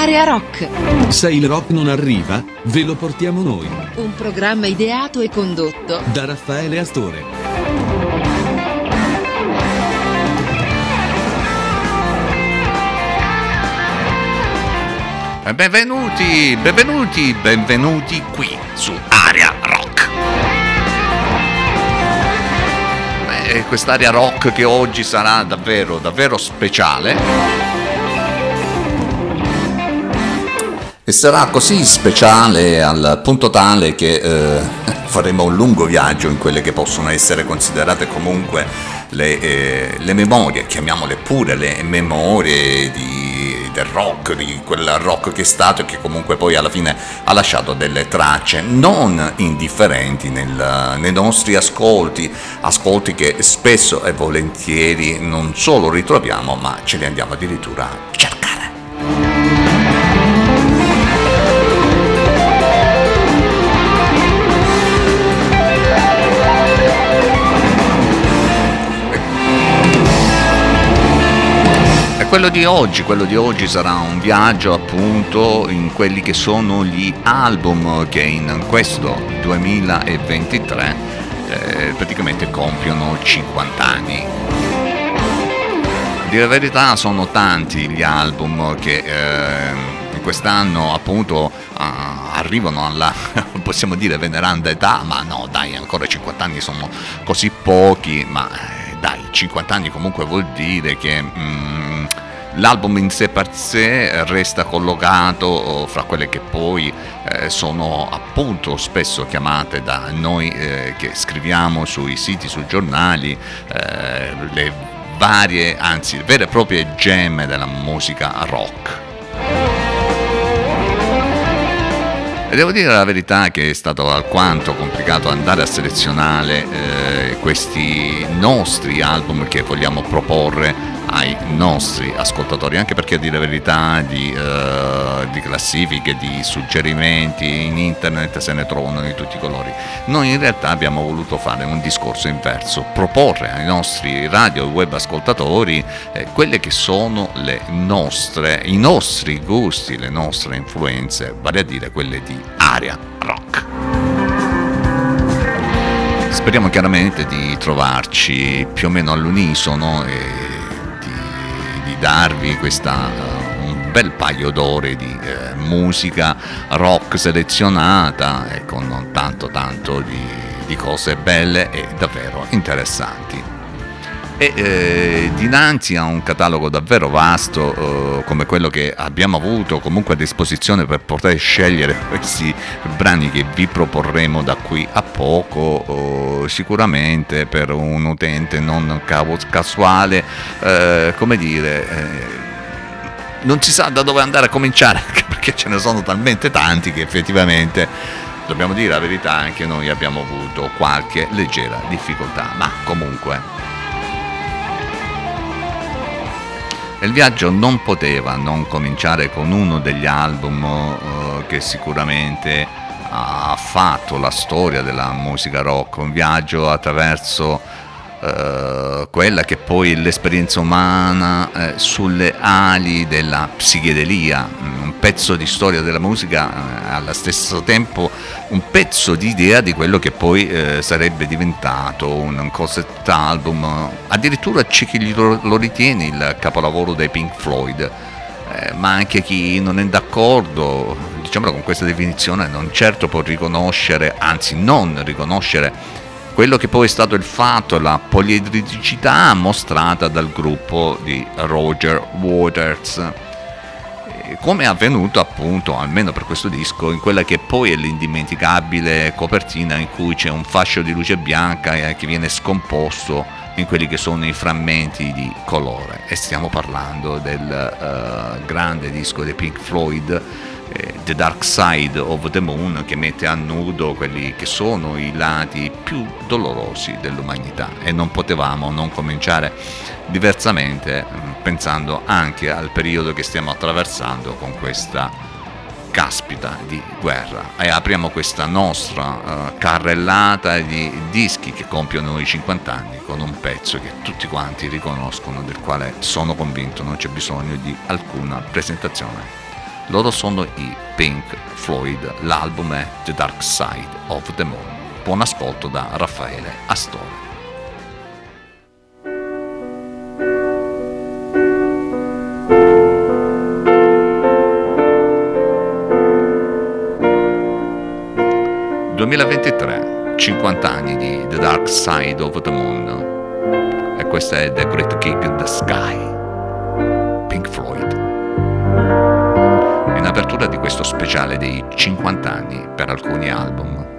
Area Rock. Se il rock non arriva, ve lo portiamo noi. Un programma ideato e condotto da Raffaele Astore. Benvenuti, benvenuti, benvenuti qui su Area Rock. Beh, quest'area rock che oggi sarà davvero, davvero speciale E sarà così speciale al punto tale che eh, faremo un lungo viaggio in quelle che possono essere considerate comunque le, eh, le memorie, chiamiamole pure le memorie di, del rock, di quel rock che è stato e che comunque poi alla fine ha lasciato delle tracce non indifferenti nel, nei nostri ascolti, ascolti che spesso e volentieri non solo ritroviamo ma ce li andiamo addirittura a cercare. Quello di oggi, quello di oggi sarà un viaggio appunto in quelli che sono gli album che in questo 2023 eh, praticamente compiono 50 anni. Di la verità sono tanti gli album che eh, quest'anno appunto uh, arrivano alla, possiamo dire, veneranda età, ma no dai, ancora 50 anni sono così pochi, ma eh, dai, 50 anni comunque vuol dire che... Mm, L'album in sé per sé resta collocato fra quelle che poi eh, sono appunto spesso chiamate da noi eh, che scriviamo sui siti, sui giornali, eh, le varie, anzi vere e proprie gemme della musica rock. E devo dire la verità che è stato alquanto complicato andare a selezionare eh, questi nostri album che vogliamo proporre ai nostri ascoltatori, anche perché a dire la verità di, uh, di, classifiche, di suggerimenti in internet se ne trovano di tutti i colori. Noi in realtà abbiamo voluto fare un discorso inverso, proporre ai nostri radio e web ascoltatori eh, quelle che sono nostre, i nostri gusti, le nostre influenze, vale a dire quelle di area rock. Speriamo chiaramente di trovarci più o meno all'unisono darvi questa, uh, un bel paio d'ore di uh, musica rock selezionata e con tanto tanto di, di cose belle e davvero interessanti e eh, dinanzi a un catalogo davvero vasto eh, come quello che abbiamo avuto comunque a disposizione per poter scegliere questi brani che vi proporremo da qui a poco eh, sicuramente per un utente non casuale eh, come dire eh, non si sa da dove andare a cominciare perché ce ne sono talmente tanti che effettivamente dobbiamo dire la verità anche noi abbiamo avuto qualche leggera difficoltà ma comunque Il viaggio non poteva non cominciare con uno degli album uh, che sicuramente ha fatto la storia della musica rock, un viaggio attraverso uh, quella che poi è l'esperienza umana uh, sulle ali della psichedelia, un pezzo di storia della musica eh, allo stesso tempo un pezzo di idea di quello che poi eh, sarebbe diventato un concept album, addirittura c'è chi lo, ritiene il capolavoro dei Pink Floyd, eh, ma anche chi non è d'accordo, diciamo con questa definizione, non certo può riconoscere, anzi non riconoscere quello che poi è stato il fatto, la poliedricità mostrata dal gruppo di Roger Waters come è avvenuto appunto, almeno per questo disco, in quella che poi è l'indimenticabile copertina in cui c'è un fascio di luce bianca eh, che viene scomposto in quelli che sono i frammenti di colore. E stiamo parlando del uh, grande disco dei Pink Floyd, The Dark Side of the Moon, che mette a nudo quelli che sono i lati più dolorosi dell'umanità. E non potevamo non cominciare diversamente mm, pensando anche al periodo che stiamo attraversando con questa caspita di guerra e apriamo questa nostra uh, carrellata di dischi che compiono i 50 anni con un pezzo che tutti quanti riconoscono del quale sono convinto non c'è bisogno di alcuna presentazione Loro sono i Pink Floyd, l'album è The Dark Side of the Moon. Buon ascolto da Raffaele Astore. ...2023, 50 anni di The Dark Side of the Moon e questa è The Great Gig in the Sky, questo speciale dei 50 anni per alcuni album.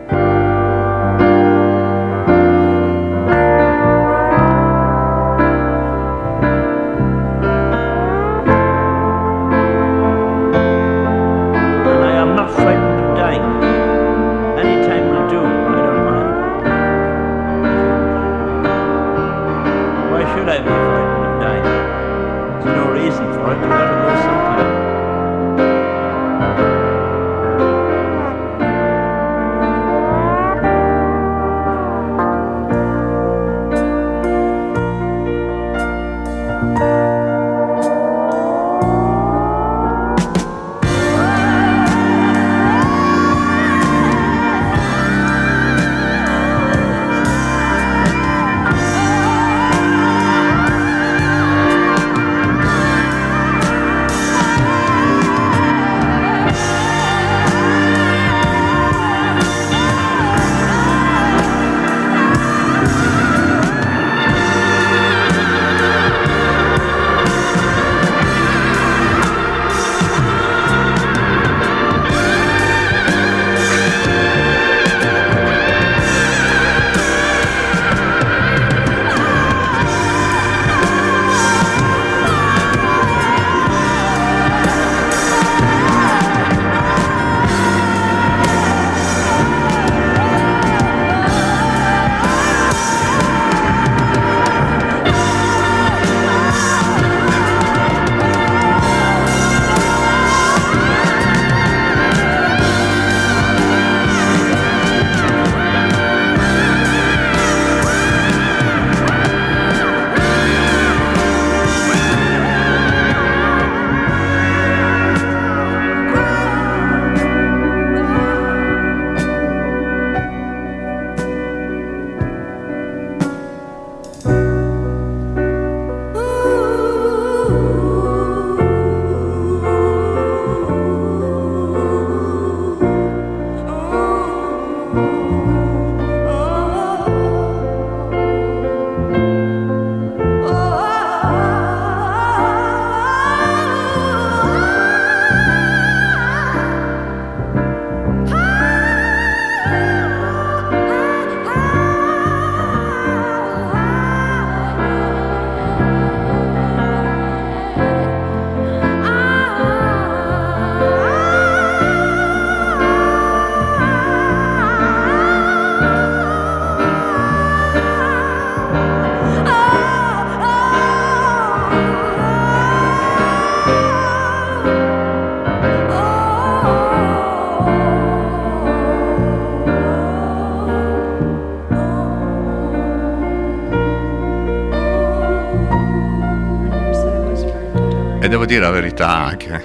Dire la verità che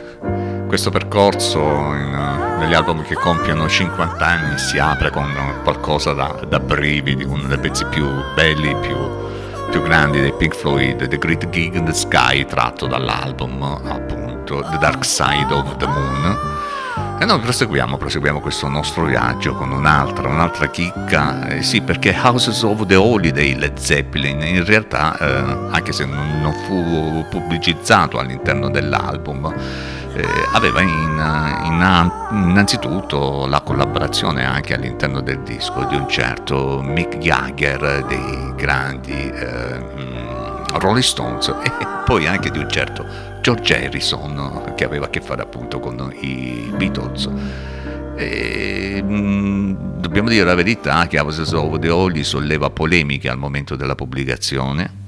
questo percorso in, negli album che compiono 50 anni si apre con qualcosa da, da brividi, uno dei pezzi più belli, più, più grandi dei Pink Floyd, The Great Gig in the Sky, tratto dall'album appunto The Dark Side of the Moon e noi proseguiamo, proseguiamo questo nostro viaggio con un'altra, un'altra chicca, eh, sì perché Houses of the Holiday Led Zeppelin in realtà, eh, anche se non, non, fu pubblicizzato all'interno dell'album, eh, aveva in, in, innanzitutto la collaborazione anche all'interno del disco di un certo Mick Jagger dei grandi eh, mm, Rolling Stones e poi anche di un certo George Harrison che aveva a che fare appunto con i Beatles. E, mm, dobbiamo dire la verità che Houses of the Holy solleva polemiche al momento della pubblicazione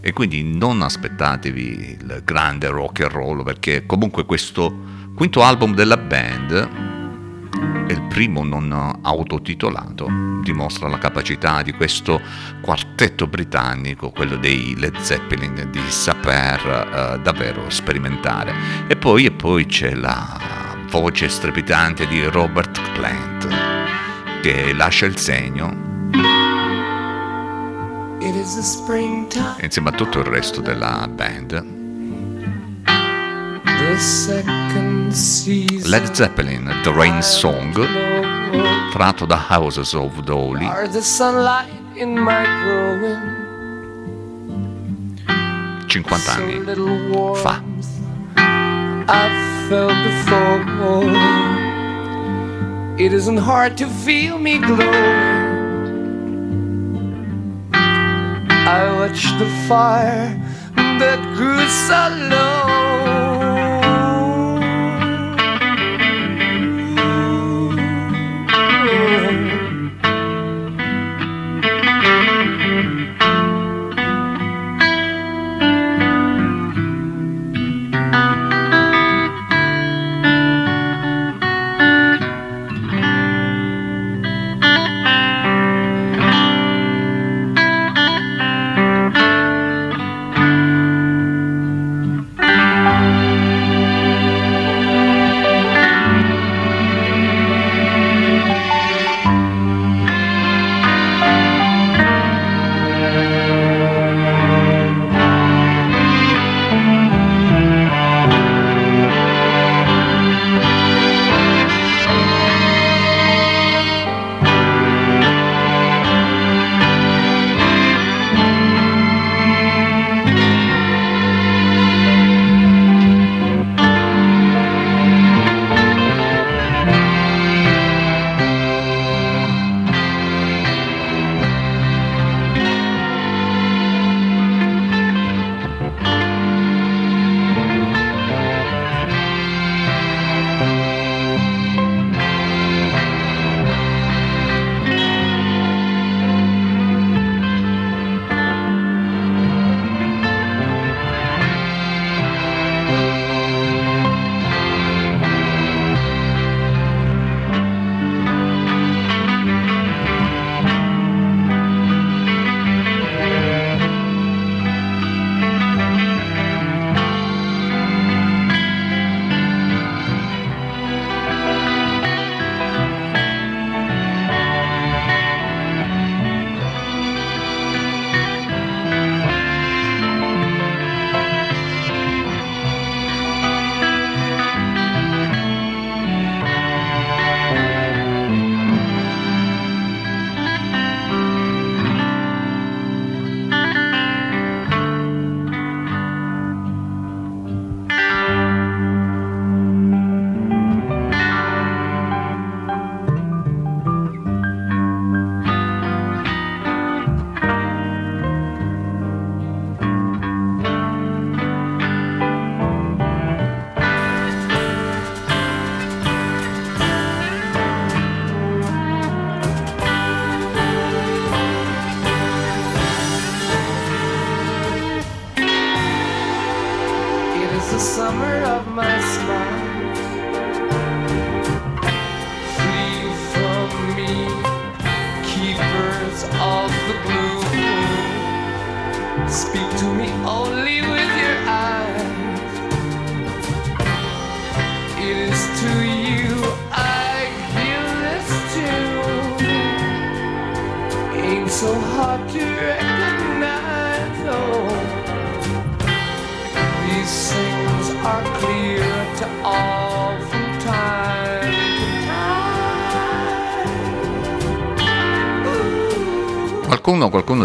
e quindi non aspettatevi il grande rock and roll perché comunque questo quinto album della band e il primo non autotitolato dimostra la capacità di questo quartetto britannico, quello dei Led Zeppelin, di saper uh, davvero sperimentare. E poi, e poi c'è la voce strepitante di Robert Plant che lascia il segno insieme a tutto il resto della band. Led Zeppelin, The Rain Song, tratto da Houses of the Holy. 50 anni fa. It isn't hard to feel me glow. I watched the fire that grew so low.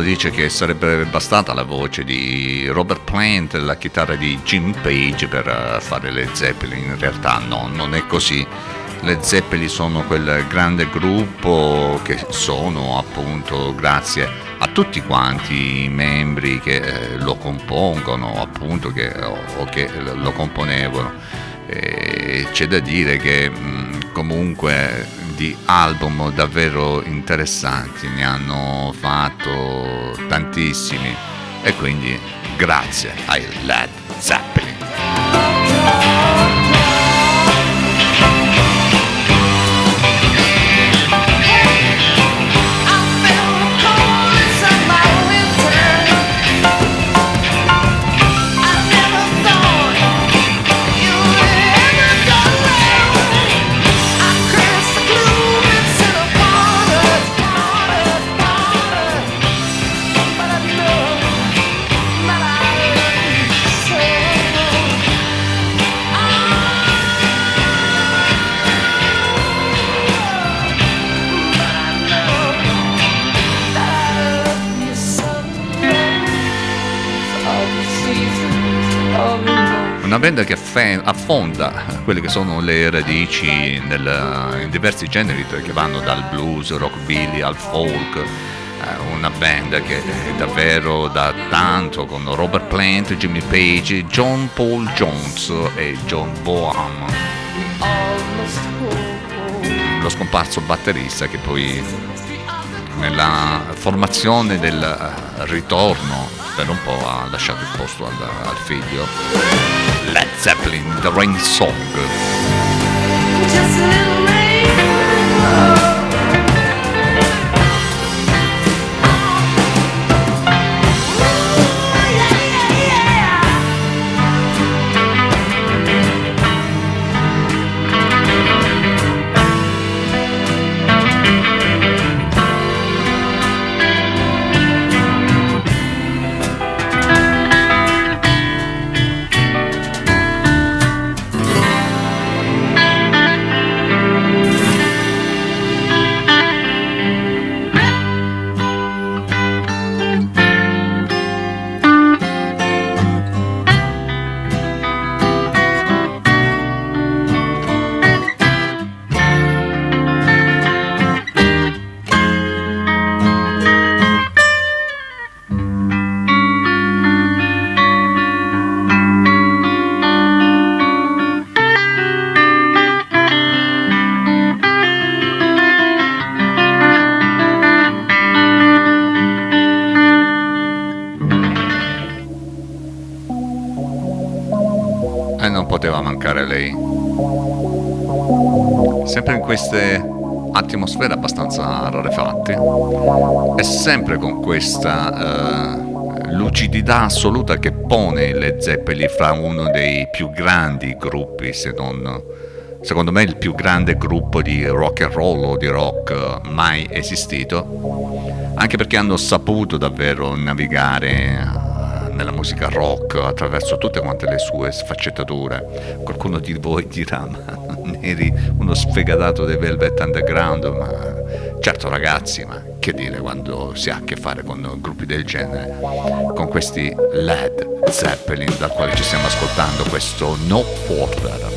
Dice che sarebbe bastata la voce di Robert Plant e la chitarra di Jim Page per eh, fare le Zeppelin. In realtà no, non è così. Le Zeppelin sono quel grande gruppo che sono appunto grazie a tutti quanti i membri che eh, lo compongono, appunto, che, o, che lo componevano. E c'è da dire che mh, comunque di album davvero interessanti, ne hanno fatto tantissimi. E quindi grazie ai Led band che affonda quelle che sono le radici nel, in diversi generi che vanno dal blues, rockabilly al folk, eh, una band che davvero da tanto con Robert Plant, Jimmy Page, John Paul Jones e John Boham. Lo scomparso batterista che poi nella formazione del eh, ritorno per un po' ha lasciato il posto al, al figlio. Led Zeppelin The Rain Song queste atmosfere abbastanza rarefatte e sempre con questa uh, lucidità assoluta che pone le Zeppeli fra uno dei più grandi gruppi, se non secondo me il più grande gruppo di rock and roll o di rock mai esistito, anche perché hanno saputo davvero navigare nella musica rock attraverso tutte quante le sue sfaccettature. Qualcuno di voi dirà, ma eri uno sfegatato dei Velvet Underground, ma certo ragazzi, ma che dire quando si ha a che fare con gruppi del genere, con questi Led Zeppelin dal quale ci stiamo ascoltando questo No Porter.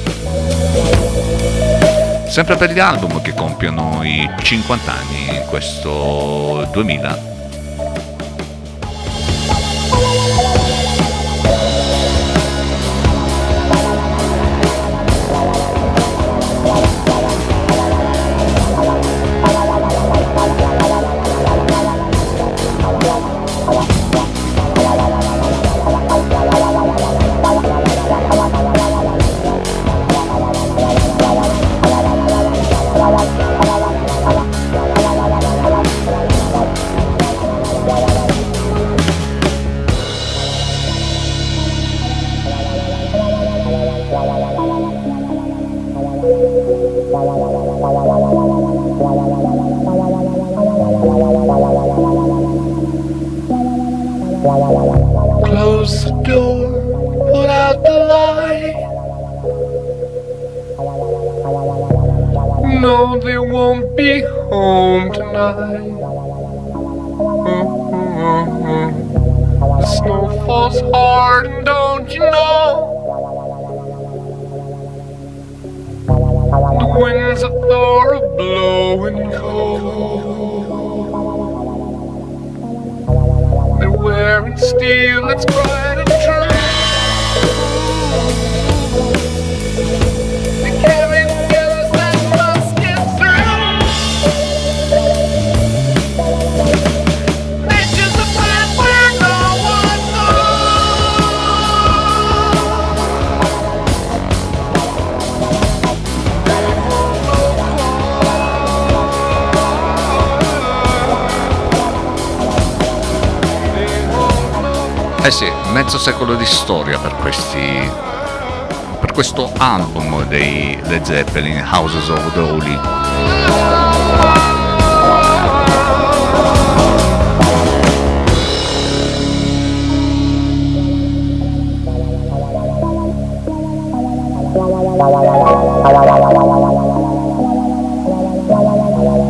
Sempre per gli album che compiono i 50 anni in questo 2000 mezzo secolo di storia per questi per questo album dei Led Zeppelin Houses of the Holy.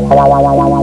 la la la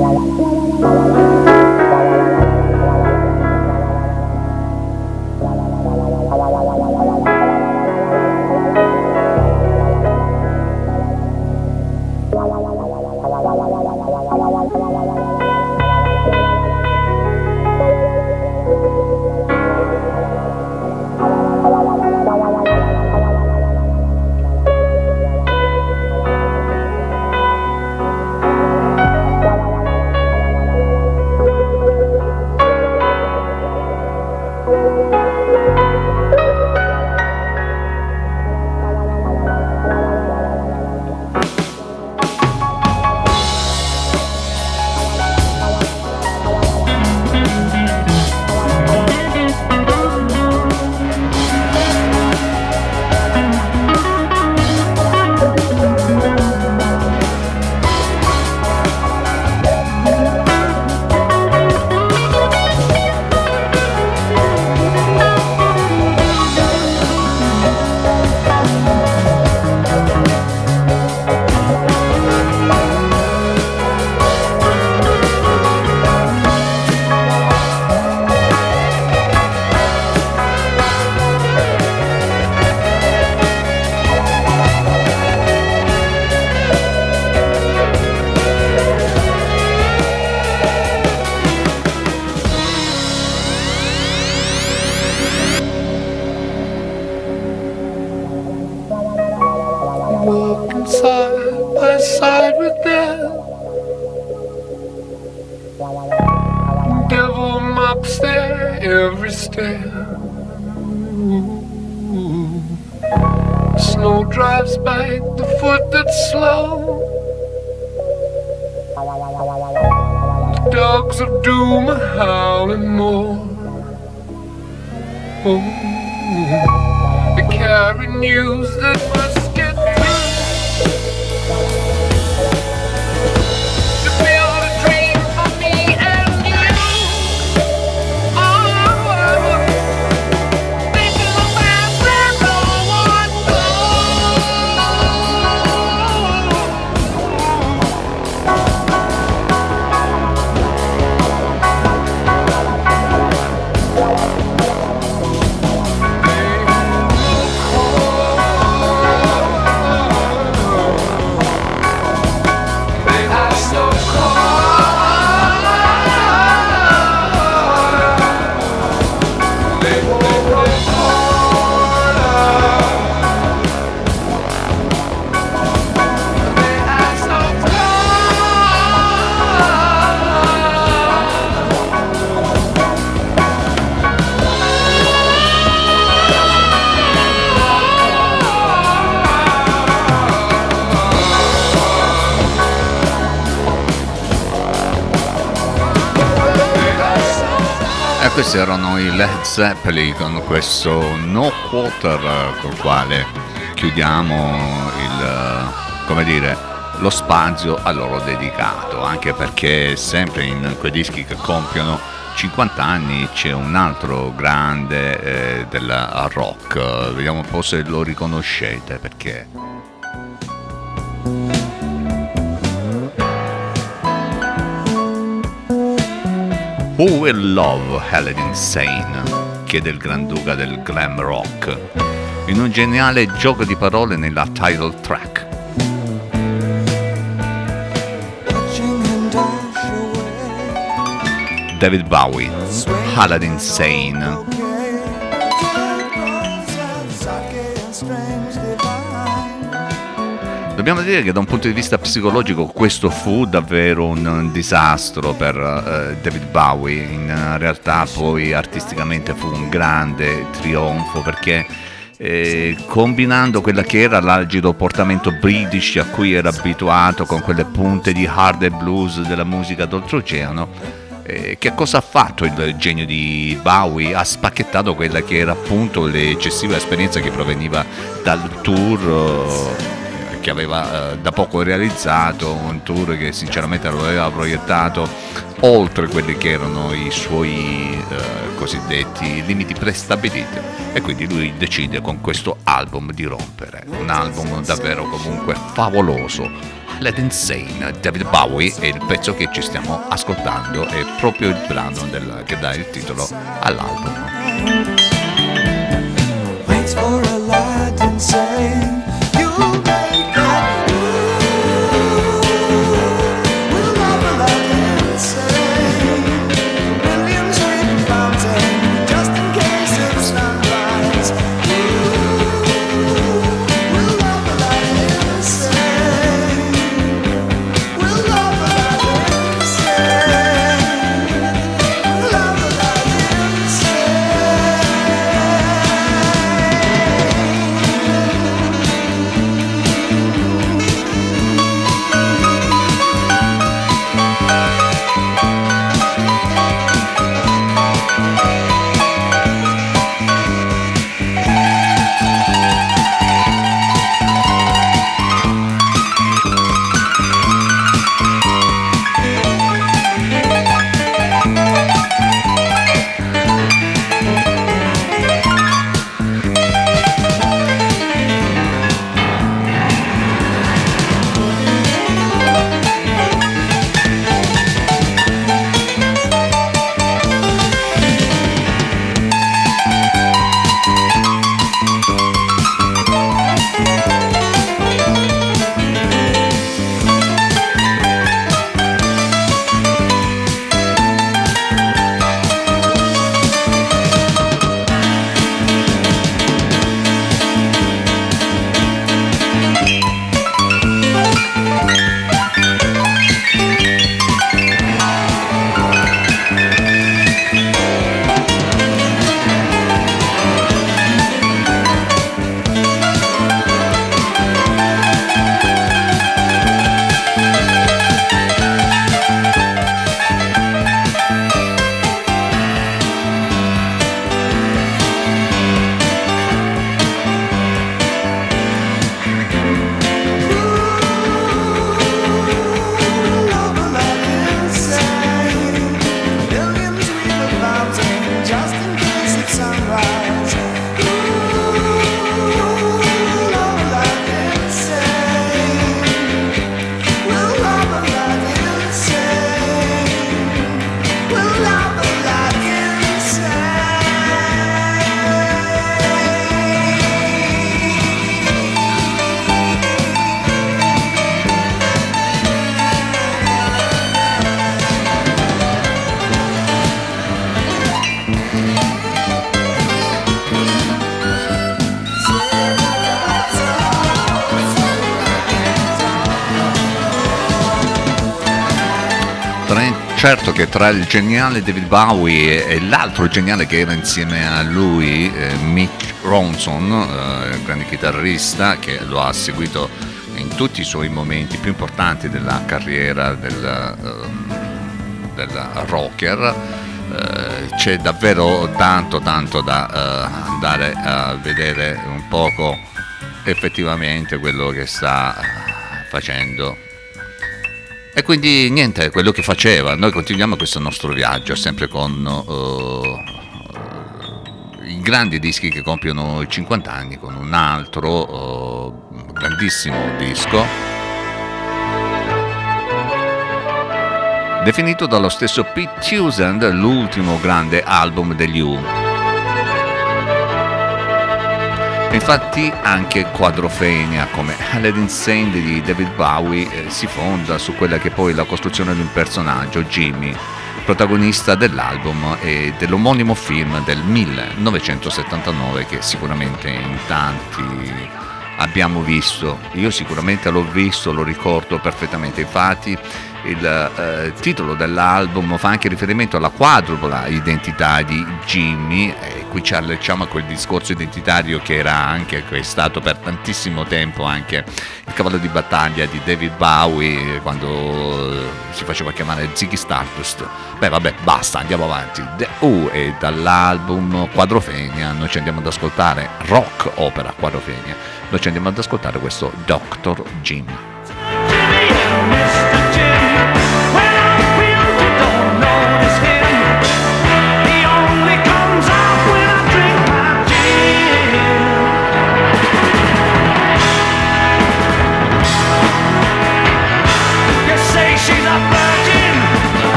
I The current news that was erano i Led Zeppelin con questo No Quarter col quale chiudiamo il, come dire, lo spazio a loro dedicato, anche perché sempre in quei dischi che compiono 50 anni c'è un altro grande eh, del rock, vediamo un po' se lo riconoscete perché Who Will Love Helen Insane? chiede il Granduca del glam rock, in un geniale gioco di parole nella title track. David Bowie, Aladdin Sane. Dobbiamo dire che da un punto di vista psicologico questo fu davvero un disastro per eh, David Bowie, in eh, realtà poi artisticamente fu un grande trionfo perché eh, combinando quella che era l'algido portamento british a cui era abituato con quelle punte di hard e blues della musica d'oltreoceano, eh, che cosa ha fatto il genio di Bowie? Ha spacchettato quella che era appunto l'eccessiva esperienza che proveniva dal tour eh, che aveva eh, da poco realizzato, un tour che sinceramente lo aveva proiettato oltre quelli che erano i suoi eh, cosiddetti limiti prestabiliti e quindi lui decide con questo album di rompere, un album davvero comunque favoloso. Let Insane, David Bowie è il pezzo che ci stiamo ascoltando, è proprio il brano del- che dà il titolo all'album. Waits for Aladdin saying, "You tra il geniale David Bowie e, l'altro geniale che era insieme a lui, eh, Mick Ronson, eh, grande chitarrista che lo ha seguito in tutti i suoi momenti più importanti della carriera del, ehm, del rocker, eh, c'è davvero tanto tanto da eh, andare a vedere un poco effettivamente quello che sta facendo e quindi niente, quello che faceva. Noi continuiamo questo nostro viaggio sempre con uh, i grandi dischi che compiono i 50 anni, con un altro uh, grandissimo disco. Definito dallo stesso Pete Townsend l'ultimo grande album degli U. Infatti anche Quadrofenia come Aladdin Sand di David Bowie eh, si fonda su quella che poi è la costruzione di un personaggio, Jimmy, protagonista dell'album e dell'omonimo film del 1979 che sicuramente in tanti abbiamo visto. Io sicuramente l'ho visto, lo ricordo perfettamente. Infatti il eh, titolo dell'album fa anche riferimento alla quadrupla identità di Jimmy e ci allacciamo a quel discorso identitario che era anche che è stato per tantissimo tempo anche il cavallo di battaglia di David Bowie quando eh, si faceva chiamare Ziggy Stardust. Beh vabbè basta andiamo avanti. The Who e dall'album Quadrofenia. Noi ci andiamo ad ascoltare rock opera Quadrofenia. Noi ci andiamo ad ascoltare questo Dr. Jimmy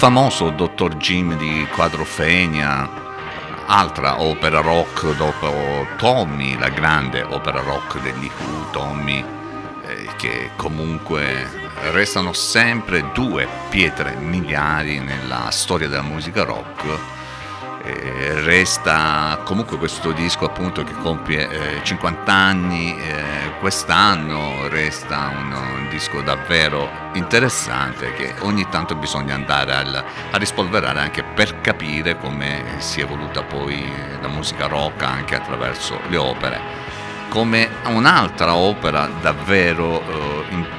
famoso Dottor Jim di Quadrofenia, altra opera rock dopo Tommy, la grande opera rock degli Who, Tommy, eh, che comunque restano sempre due pietre miliari nella storia della musica rock. Resta comunque questo disco appunto che compie eh, 50 anni eh, quest'anno resta un, un disco davvero interessante che ogni tanto bisogna andare al- a rispolverare anche per capire come si è evoluta poi la musica rock anche attraverso le opere. Come un'altra opera davvero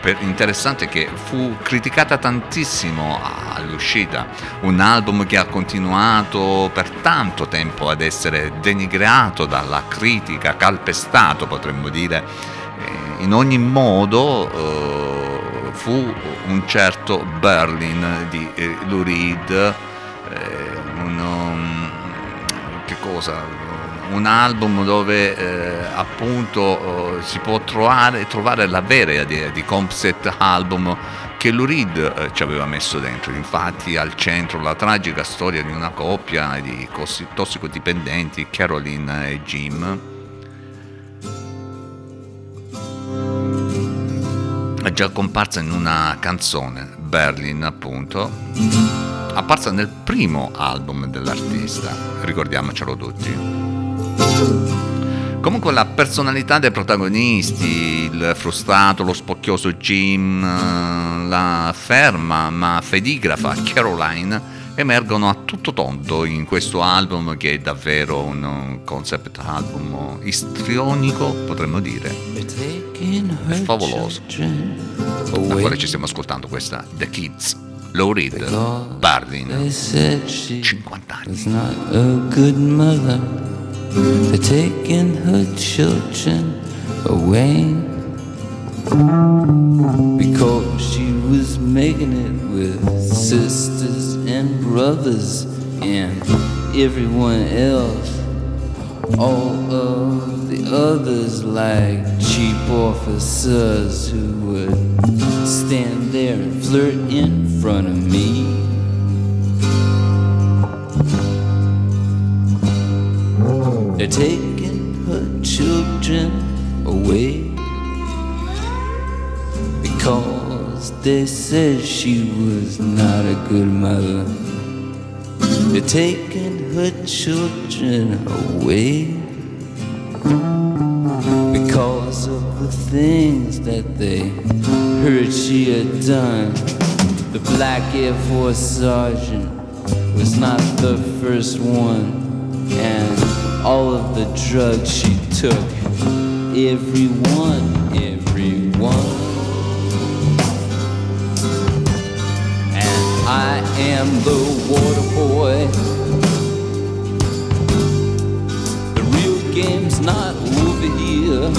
eh, interessante che fu criticata tantissimo all'uscita, un album che ha continuato per tanto tempo ad essere denigrato dalla critica, calpestato potremmo dire, Eh, in ogni modo eh, fu un certo Berlin di eh, Lou Reed, um, che cosa? un album dove eh, appunto eh, si può trovare, trovare la vera idea di concept album che Lou Reed eh, ci aveva messo dentro, infatti al centro la tragica storia di una coppia di tossicodipendenti, Caroline e Jim. È già comparsa in una canzone, Berlin appunto, apparsa nel primo album dell'artista, ricordiamocelo tutti. Comunque la personalità dei protagonisti, il frustrato, lo spocchioso Jim, eh, la ferma ma fedigrafa Caroline emergono a tutto tondo in questo album che è davvero un concept album istrionico, potremmo dire, favoloso. Da quale ci stiamo ascoltando questa The Kids, Low Reed, Bardin, 50 anni. Was making it with sisters and brothers and everyone else. All of the others, like cheap officers who would stand there and flirt in front of me. They're taking her children away because they said she was not a good mother. They're taking her children away because of the things that they heard she had done. The black Air Force sergeant was not the first one, and all of the drugs she took, everyone, everyone. I am the water boy. The real game's not over here.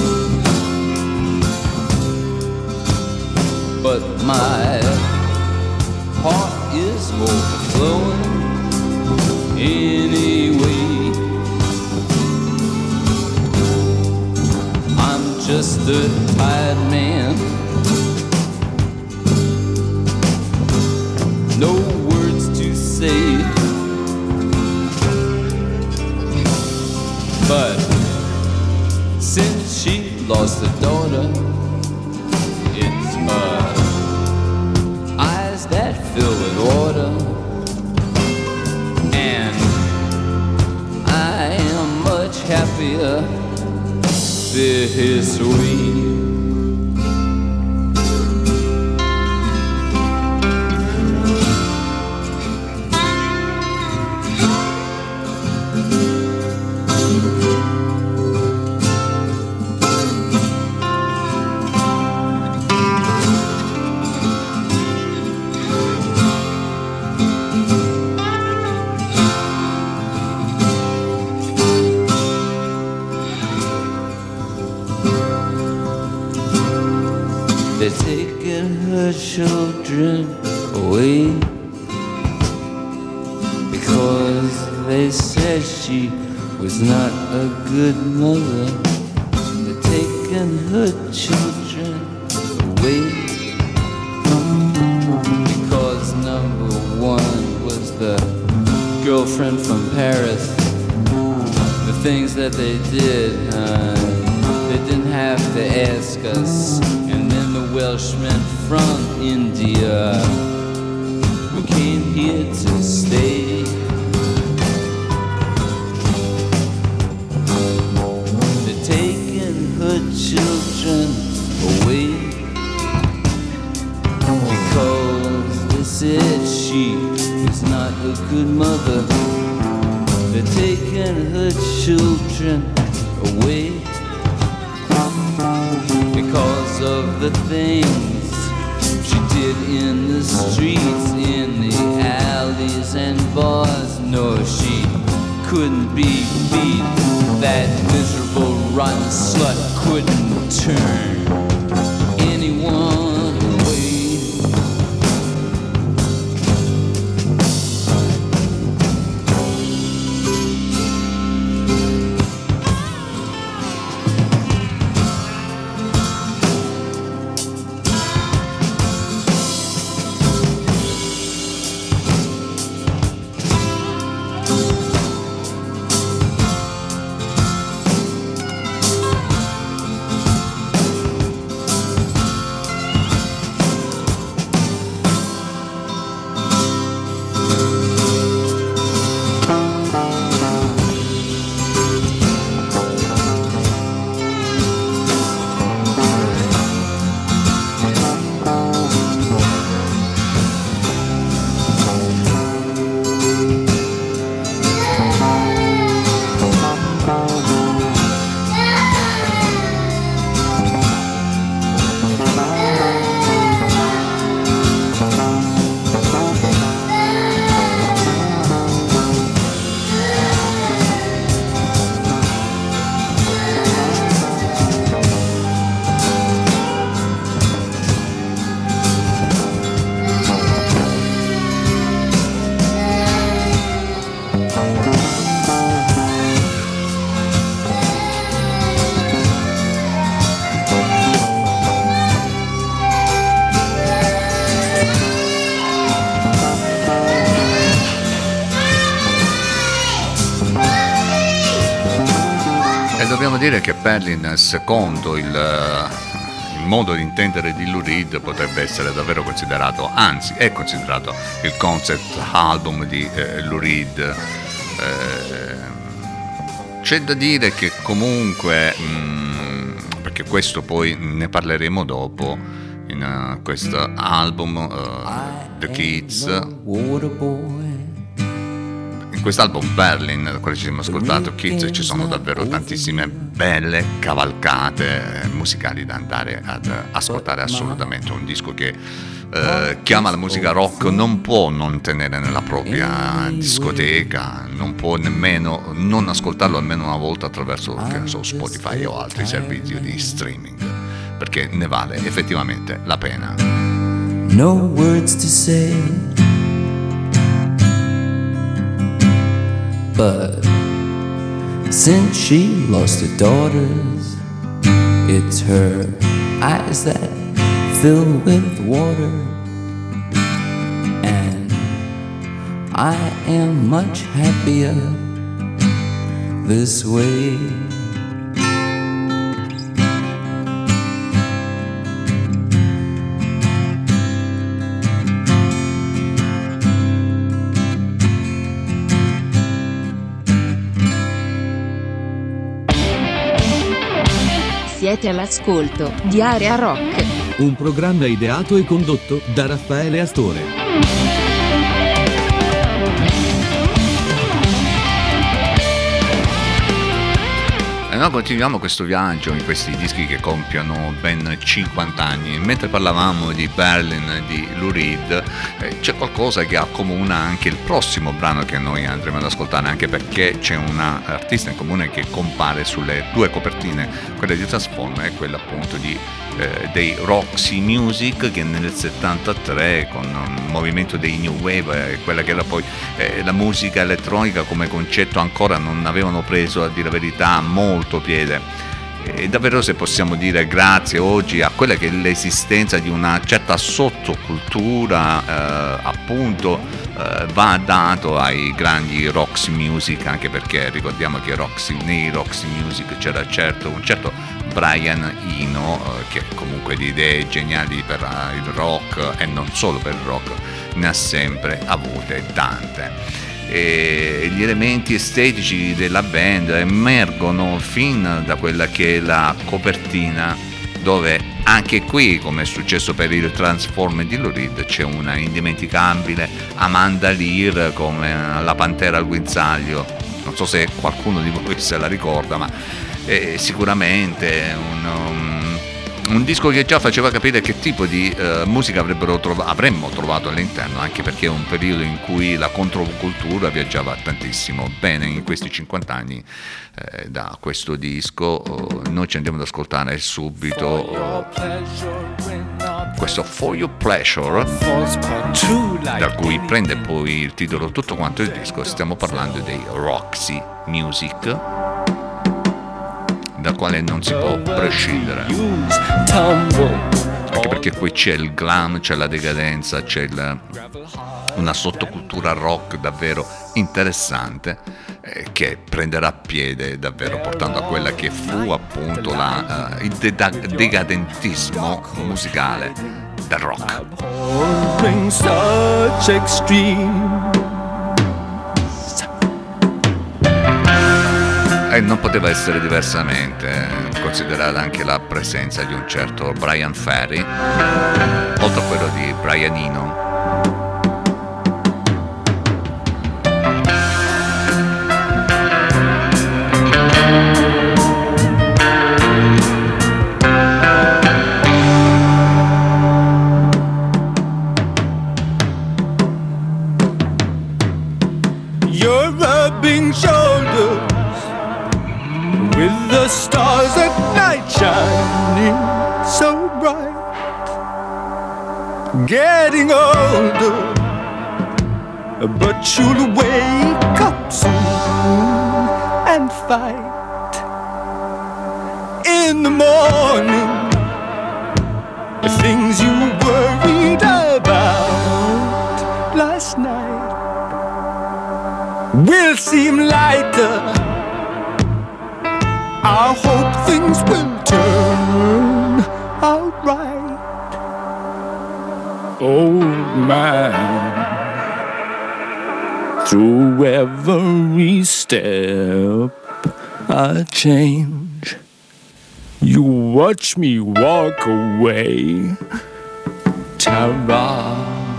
But my heart is overflowing anyway. I'm just a tired man. No words to say. But since she lost a daughter, it's her eyes that fill with water. And I am much happier this way. Children away because they said she was not a good mother. They're taking her children away because number one was the girlfriend from Paris. The things that they did, they didn't have to ask us. And then the Welshmen from India who came here to stay. They're taking her children away because they said she was not a good mother. They're taking her children away because of the did in the streets, in the alleys and bars. No, she couldn't be beat. That miserable, rotten slut couldn't turn dire che Berlin, secondo il, eh, il modo di intendere di Lou Reed, potrebbe essere davvero considerato, anzi è considerato il concept album di eh, Lou Reed. Eh, c'è da dire che comunque, mm, perché questo poi ne parleremo dopo, in eh, questo album eh, The Kids, in quest'album Berlin, quello che ci siamo ascoltato, Kids, ci sono davvero tantissime belle cavalcate musicali da andare ad ascoltare assolutamente. Un disco che eh, chiama la musica rock non può non tenere nella propria discoteca, non può nemmeno non ascoltarlo almeno una volta attraverso so, Spotify o altri servizi di streaming, perché ne vale effettivamente la pena. No words to say, but since she lost her daughters, it's her eyes that fill with water, and I am much happier this way. Siete all'ascolto di Area Rock. Un programma ideato e condotto da Raffaele Astore. E noi continuiamo questo viaggio in questi dischi che compiono ben 50 anni. Mentre parlavamo di Berlin, di Lou Reed, eh, c'è qualcosa che accomuna anche il prossimo brano che noi andremo ad ascoltare, anche perché c'è un artista in comune che compare sulle due copertine, quella di Transform e quella appunto di eh, dei Roxy Music che nel 73 con un movimento dei New Wave, eh, quella che era poi eh, la musica elettronica come concetto ancora non avevano preso a dire la verità molto piede e davvero se possiamo dire grazie oggi a quella che è l'esistenza di una certa sottocultura eh, appunto eh, va dato ai grandi Roxy Music anche perché ricordiamo che Roxy, nei Roxy Music c'era certo, un certo Brian Eno eh, che comunque di idee geniali per eh, il rock e non solo per il rock ne ha sempre avute tante e gli elementi estetici della band emergono fin da quella che è la copertina dove anche qui come è successo per il Transform di Lorid c'è una indimenticabile Amanda Lear come la pantera al guinzaglio. Non so se qualcuno di voi se la ricorda ma è sicuramente un, un un disco che già faceva capire che tipo di eh, musica trov- avremmo trovato all'interno, anche perché è un periodo in cui la controcultura viaggiava tantissimo. Bene, in questi 50 anni eh, da questo disco eh, noi ci andiamo ad ascoltare subito questo For Your Pleasure, da cui prende poi il titolo tutto quanto il disco, stiamo parlando dei Roxy Music da quale non si può prescindere. Anche perché qui c'è il glam, c'è la decadenza, c'è il, una sottocultura rock davvero interessante eh, che prenderà piede davvero portando a quella che fu appunto la, uh, il de- decadentismo musicale del rock. E non poteva essere diversamente, eh, considerata anche la presenza di un certo Brian Ferry, oltre a quello di Brian Eno. The stars at night shining so bright. Getting older, but you'll wake up soon and fight. In the morning, the things you worried about last night will seem lighter. I hope things will turn out right. Old man, through every step I change. You watch me walk away, Tara.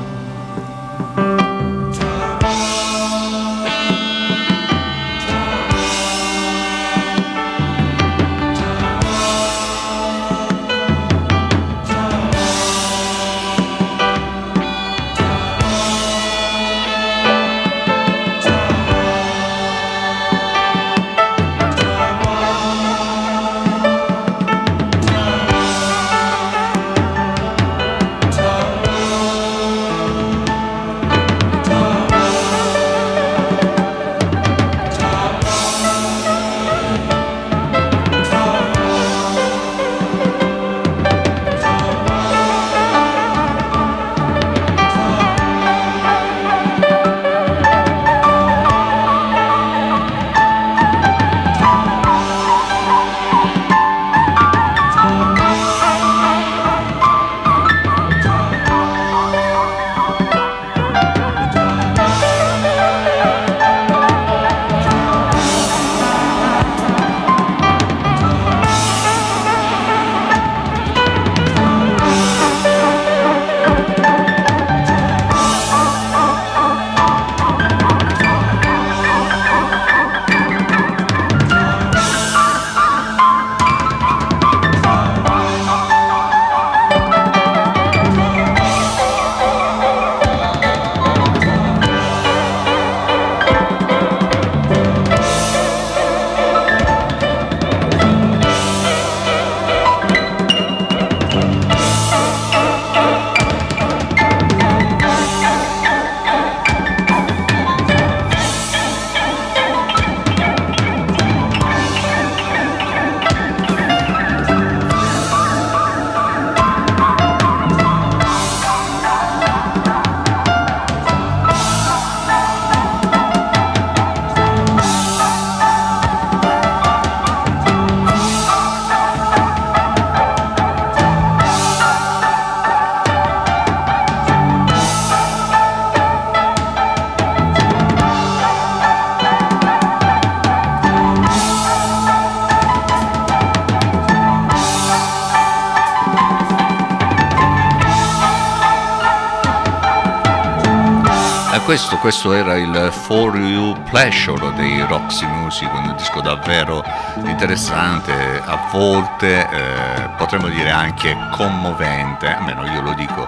Questo, era il For You Pleasure dei Roxy Music, un disco davvero interessante, a volte eh, potremmo dire anche commovente, almeno io lo dico,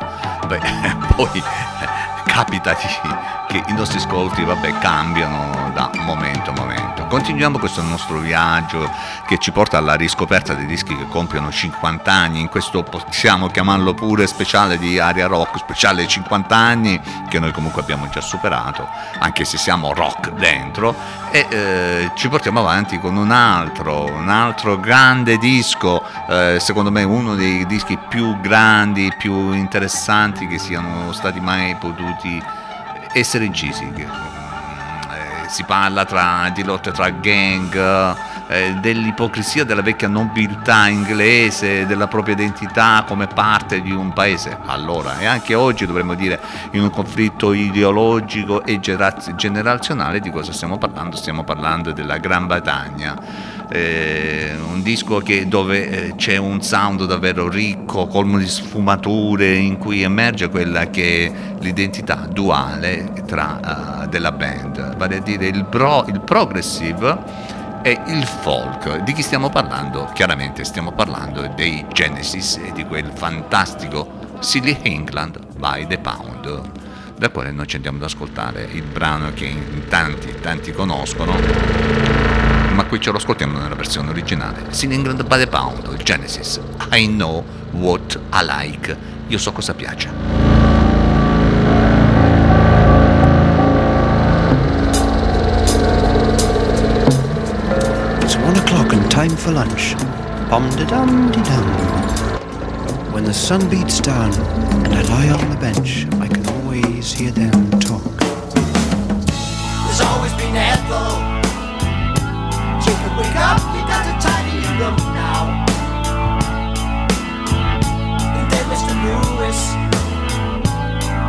Beh, poi capita che i nostri ascolti vabbè, cambiano da momento a momento. Continuiamo questo nostro viaggio che ci porta alla riscoperta dei dischi che compiono 50 anni, in questo possiamo chiamarlo pure speciale di Aria Rock, speciale 50 anni che noi comunque abbiamo già superato, anche se siamo rock dentro, e eh, ci portiamo avanti con un altro, un altro grande disco, eh, secondo me uno dei dischi più grandi, più interessanti che siano stati mai potuti essere incisi. Eh, si parla tra, di lotte tra gang, eh, dell'ipocrisia della vecchia nobiltà inglese, della propria identità come parte di un paese. Allora, e anche oggi dovremmo dire in un conflitto ideologico e generazionale di cosa stiamo parlando? Stiamo parlando della Gran Bretagna. Eh, un disco che, dove eh, c'è un sound davvero ricco, colmo di sfumature, in cui emerge quella che è l'identità duale tra, della band, vale a dire il, pro, il progressive e il folk. Di chi stiamo parlando? Chiaramente stiamo parlando dei Genesis e di quel fantastico Silly England by the Pound, da quale noi ci andiamo ad ascoltare il brano che in tanti, tanti conoscono, ma qui ce lo ascoltiamo nella versione originale. Silly England by the Pound, Genesis. I know what I like. Io so cosa piace. Time for lunch. Bum de dum de dum. When the sun beats down and I lie on the bench, I can always hear them talk. There's always been Ethel. You can wake up, you got to tidy your room now. And then Mr. Lewis.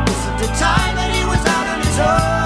This is the time that he was out on his own.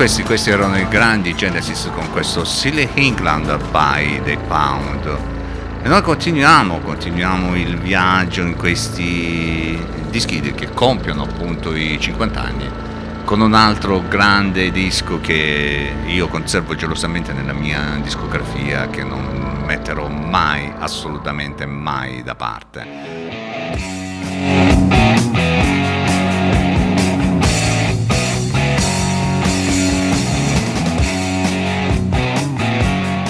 Questi, questi erano i grandi Genesis con questo Silly England by The Pound. E noi continuiamo, continuiamo il viaggio in questi dischi che compiono appunto i 50 anni con un altro grande disco che io conservo gelosamente nella mia discografia che non metterò mai, assolutamente mai da parte.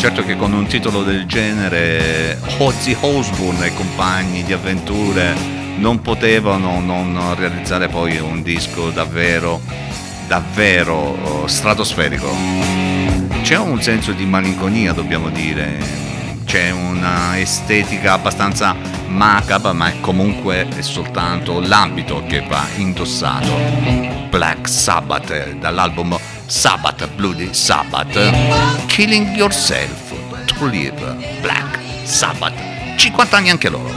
Certo che con un titolo del genere Ozzy Osbourne e compagni di avventure non potevano non realizzare poi un disco davvero, davvero oh, stratosferico. C'è un senso di malinconia, dobbiamo dire, c'è una estetica abbastanza macabra, ma comunque è soltanto l'abito che va indossato. Black Sabbath dall'album Sabbath, Bloody Sabbath, Killing Yourself to Live, uh, Black Sabbath, 50 anni anche loro.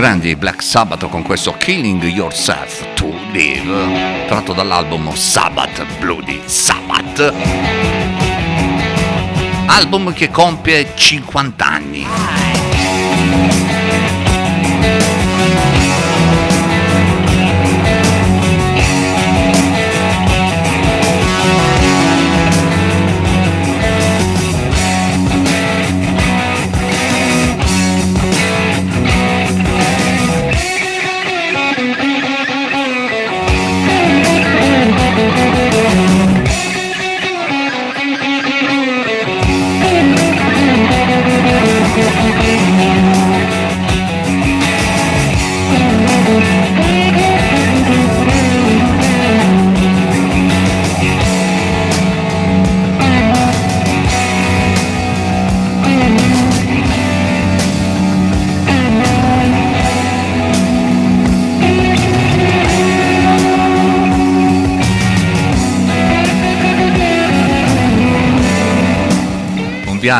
Grandi Black Sabbath con questo Killing Yourself to Live, tratto dall'album Sabbath Bloody Sabbath. Album che compie 50 anni.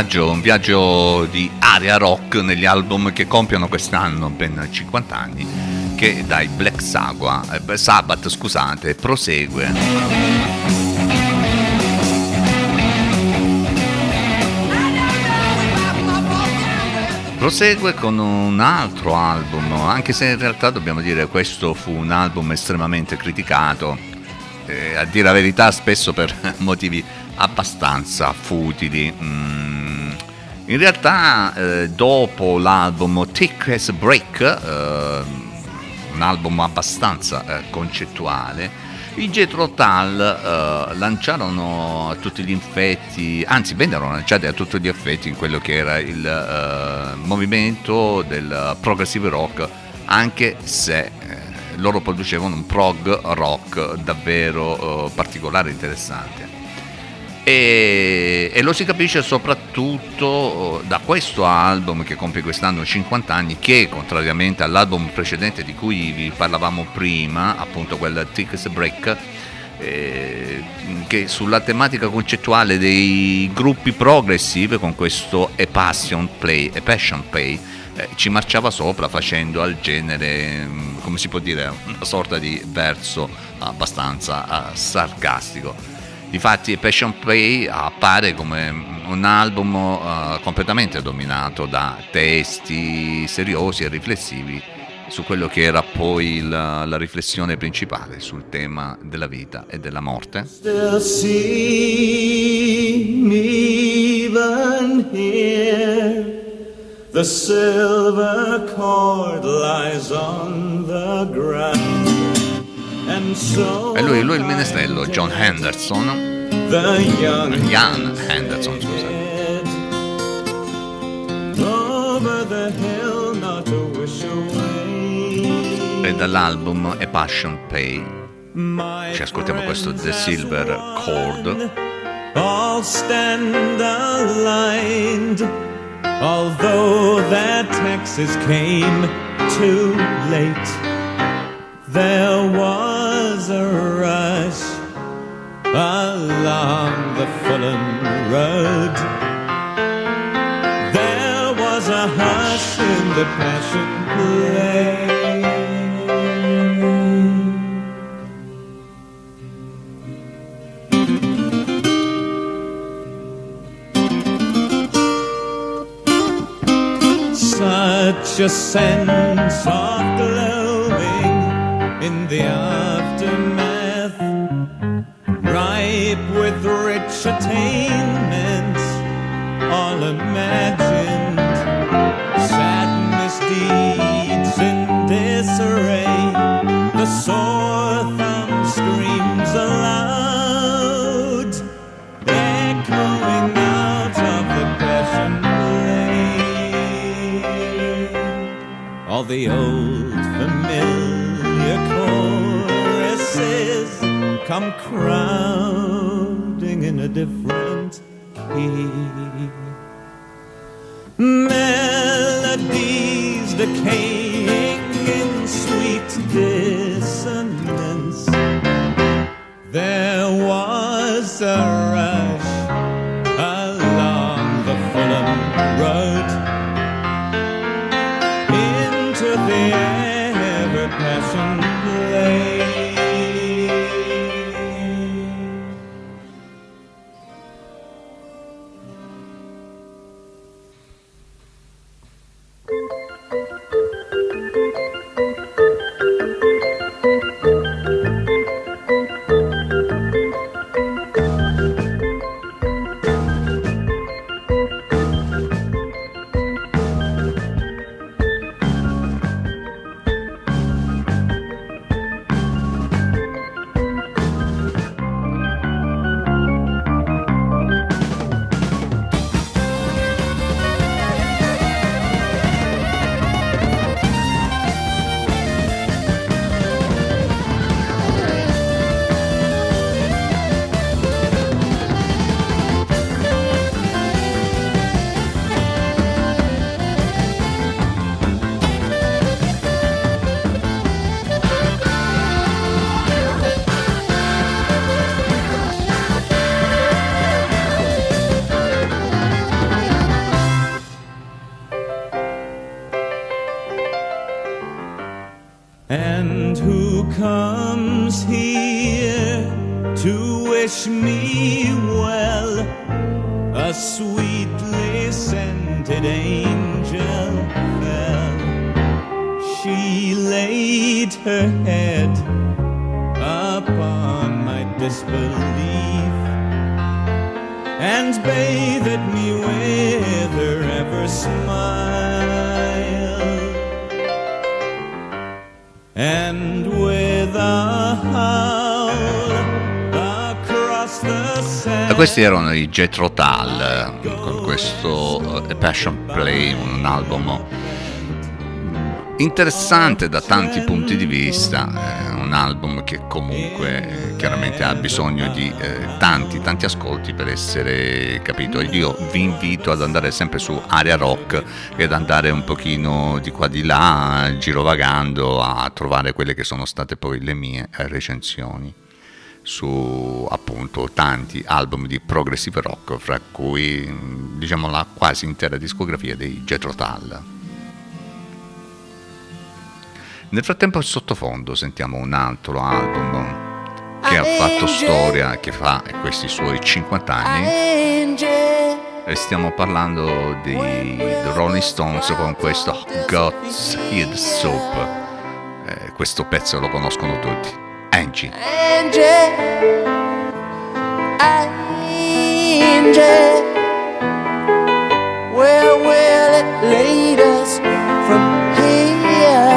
Viaggio, un viaggio di area rock negli album che compiono quest'anno ben 50 anni, che dai Black Sagua, eh, Sabbath scusate, prosegue. Prosegue con un altro album, anche se in realtà dobbiamo dire che questo fu un album estremamente criticato, eh, a dire la verità spesso per motivi abbastanza futili. Mm in realtà eh, dopo l'album Thick as Break, eh, un album abbastanza eh, concettuale, i Jetro Tal eh, lanciarono a tutti gli infetti, anzi vennero lanciati a tutti gli effetti in quello che era il eh, movimento del progressive rock anche se loro producevano un prog rock davvero particolare e interessante. E, e, lo si capisce soprattutto da questo album che compie quest'anno 50 anni che contrariamente all'album precedente di cui vi parlavamo prima appunto quel Tickets Break eh, che sulla tematica concettuale dei gruppi progressive con questo A Passion Play, A Passion Play eh, ci marciava sopra facendo al genere, mm, come si può dire, una sorta di verso abbastanza uh, sarcastico. Difatti Passion Play appare come un album uh, completamente dominato da testi seriosi e riflessivi su quello che era poi la, la, riflessione principale sul tema della vita e della morte. The silver cord lies on the ground. E lui, lui il menestrello, John Henderson. The young Jan Henderson, scusa. E dall'album A Passion Play ci ascoltiamo questo The Silver Cord. All stand aligned. Although their taxes came too late, there was a rush along the Fulham Road. There was a hush in the passion play. such a sense of glowing in the aftermath, ripe with rich attainments, all imagined, sad misdeeds in disarray, the sore thumb screams aloud. Echoing out of the passion all the old come crowding in a different key. Melodies decaying in sweet dissonance. There was a rush along the Fulham Road into the ever passion Jethro Tull con questo eh, A Passion Play, un album interessante da tanti punti di vista, eh, un album che comunque eh, chiaramente ha bisogno di eh, tanti tanti ascolti per essere capito. Io vi invito ad andare sempre su Area Rock e ad andare un pochino di qua di là, girovagando a trovare quelle che sono state poi le mie recensioni su appunto tanti album di progressive rock, fra cui diciamo la quasi intera discografia dei Jethro Tull. Nel frattempo sottofondo sentiamo un altro album che ha fatto storia, che fa questi suoi 50 anni. E stiamo parlando di The Rolling Stones con questo God's Head Soap. Eh, questo pezzo lo conoscono tutti. Angie. Angie. Angie. Where will it lead us from here?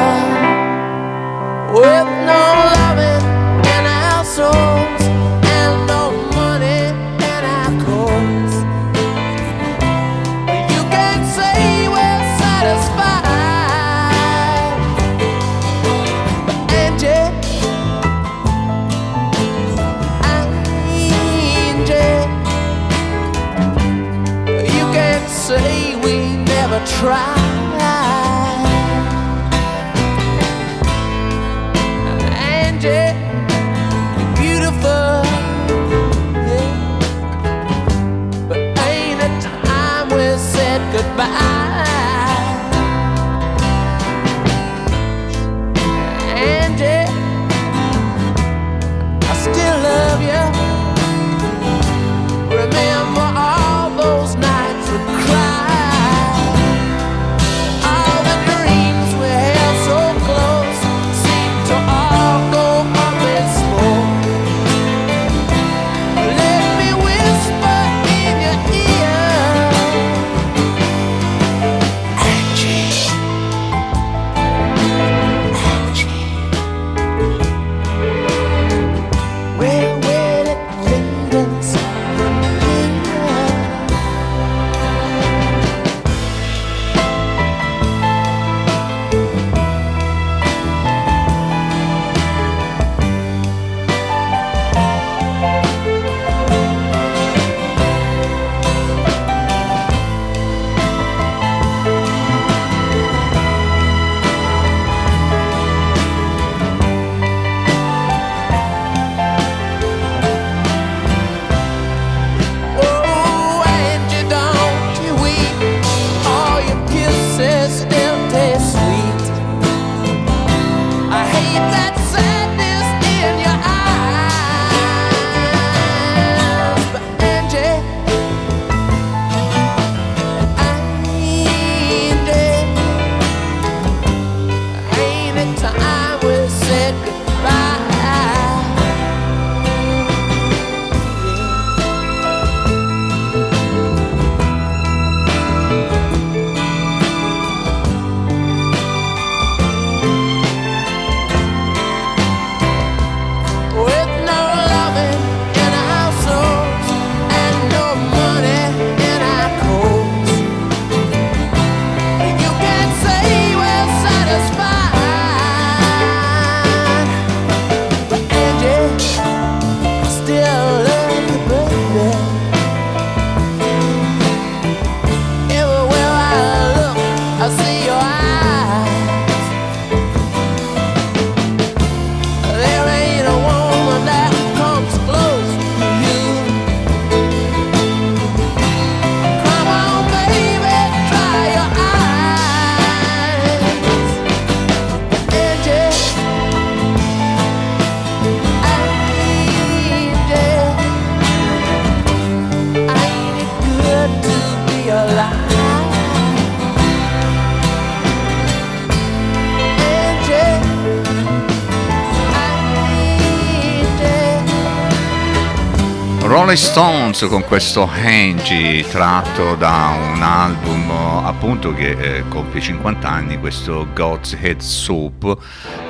Rolling Stones con questo Angie tratto da un album appunto che eh, compie 50 anni, questo God's Head Soup,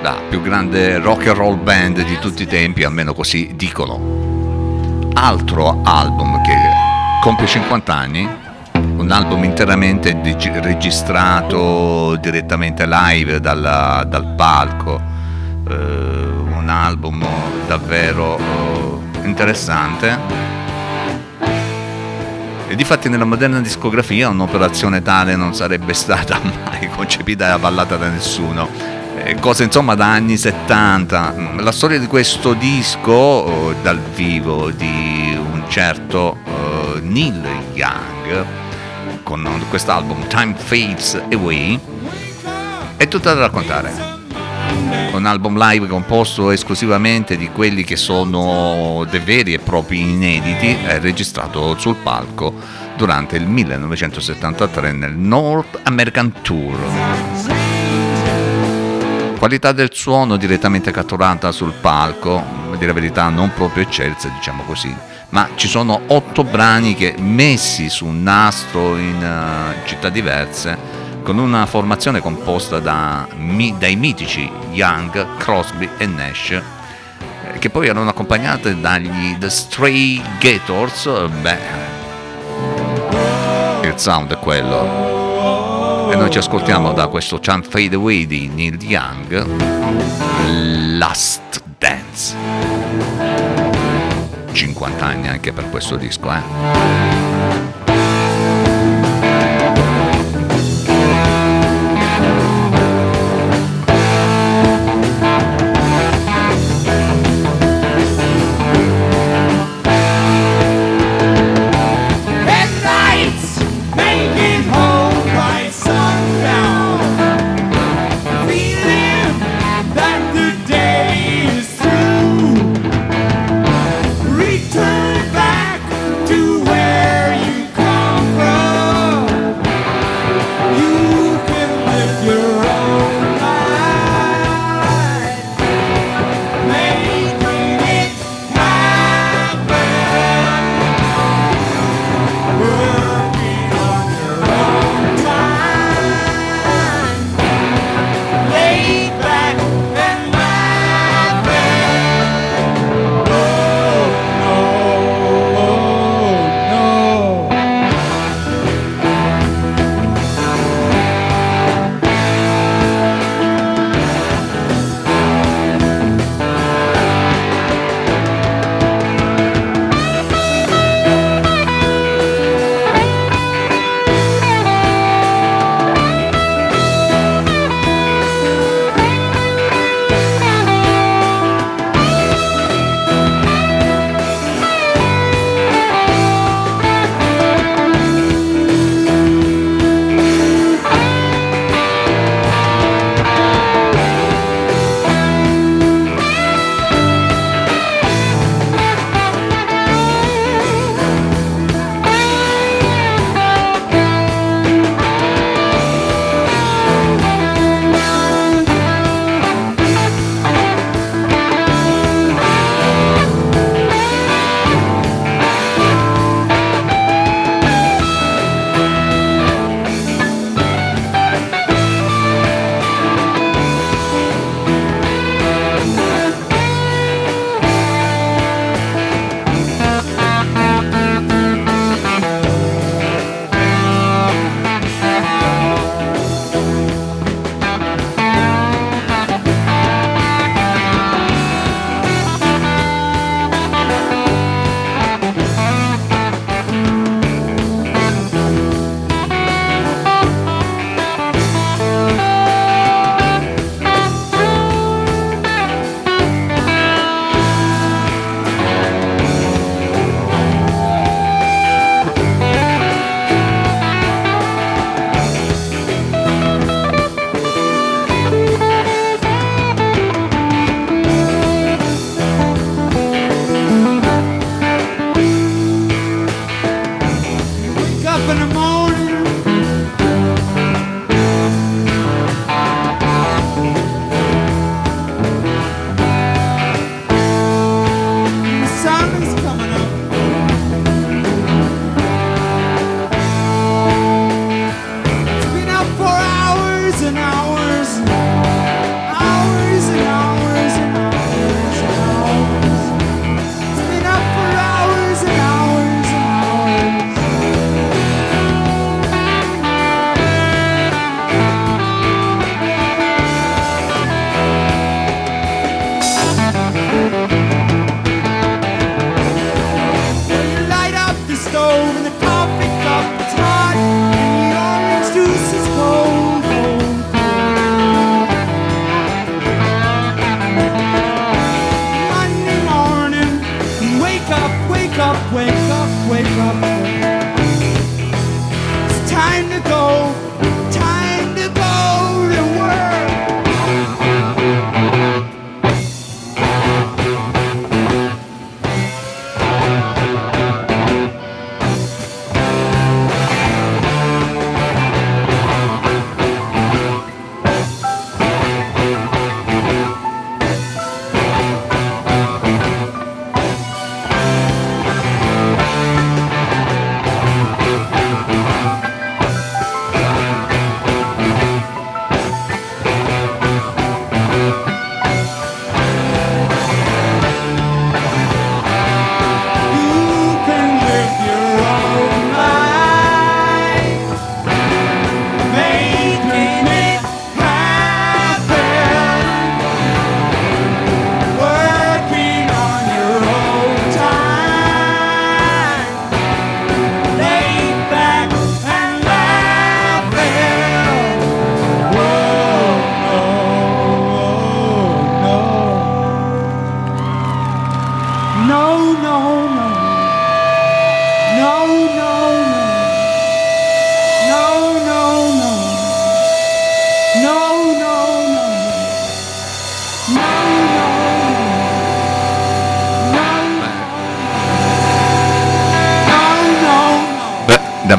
la più grande rock and roll band di tutti i tempi, almeno così dicono. Altro album che compie 50 anni, un album interamente dig- registrato direttamente live dal, dal palco, eh, un album davvero eh, interessante. E difatti nella moderna discografia un'operazione tale non sarebbe stata mai concepita e avallata da nessuno. Eh, Cose insomma da anni 70. La storia di questo disco eh, dal vivo di un certo eh, Neil Young con quest'album Time Fades Away è tutta da raccontare. Un album live composto esclusivamente di quelli che sono dei veri e propri inediti, è registrato sul palco durante il 1973 nel North American Tour. Qualità del suono direttamente catturata sul palco, a dire la verità non proprio eccelsa, diciamo così, ma ci sono otto brani che messi su un nastro in uh, città diverse con una formazione composta da, dai mitici Young, Crosby e Nash, eh, che poi erano accompagnate dagli The Stray Gators, beh, il sound è quello. E noi ci ascoltiamo da questo Chant Fade Away di Neil Young, Last Dance. 50 anni anche per questo disco, eh.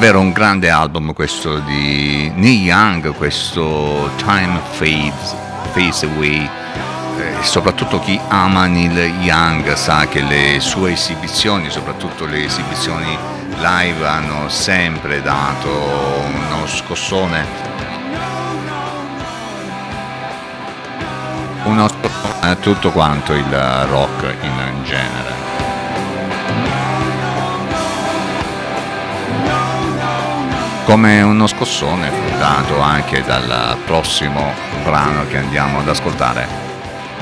Davvero un grande album questo di Neil Young, questo Time Fades, Fades Away. Eh, soprattutto chi ama Neil Young sa che le sue esibizioni, soprattutto le esibizioni live, hanno sempre dato uno scossone. Uno scossone a tutto quanto il rock in genere. Come uno scossone dato anche dal prossimo brano che andiamo ad ascoltare.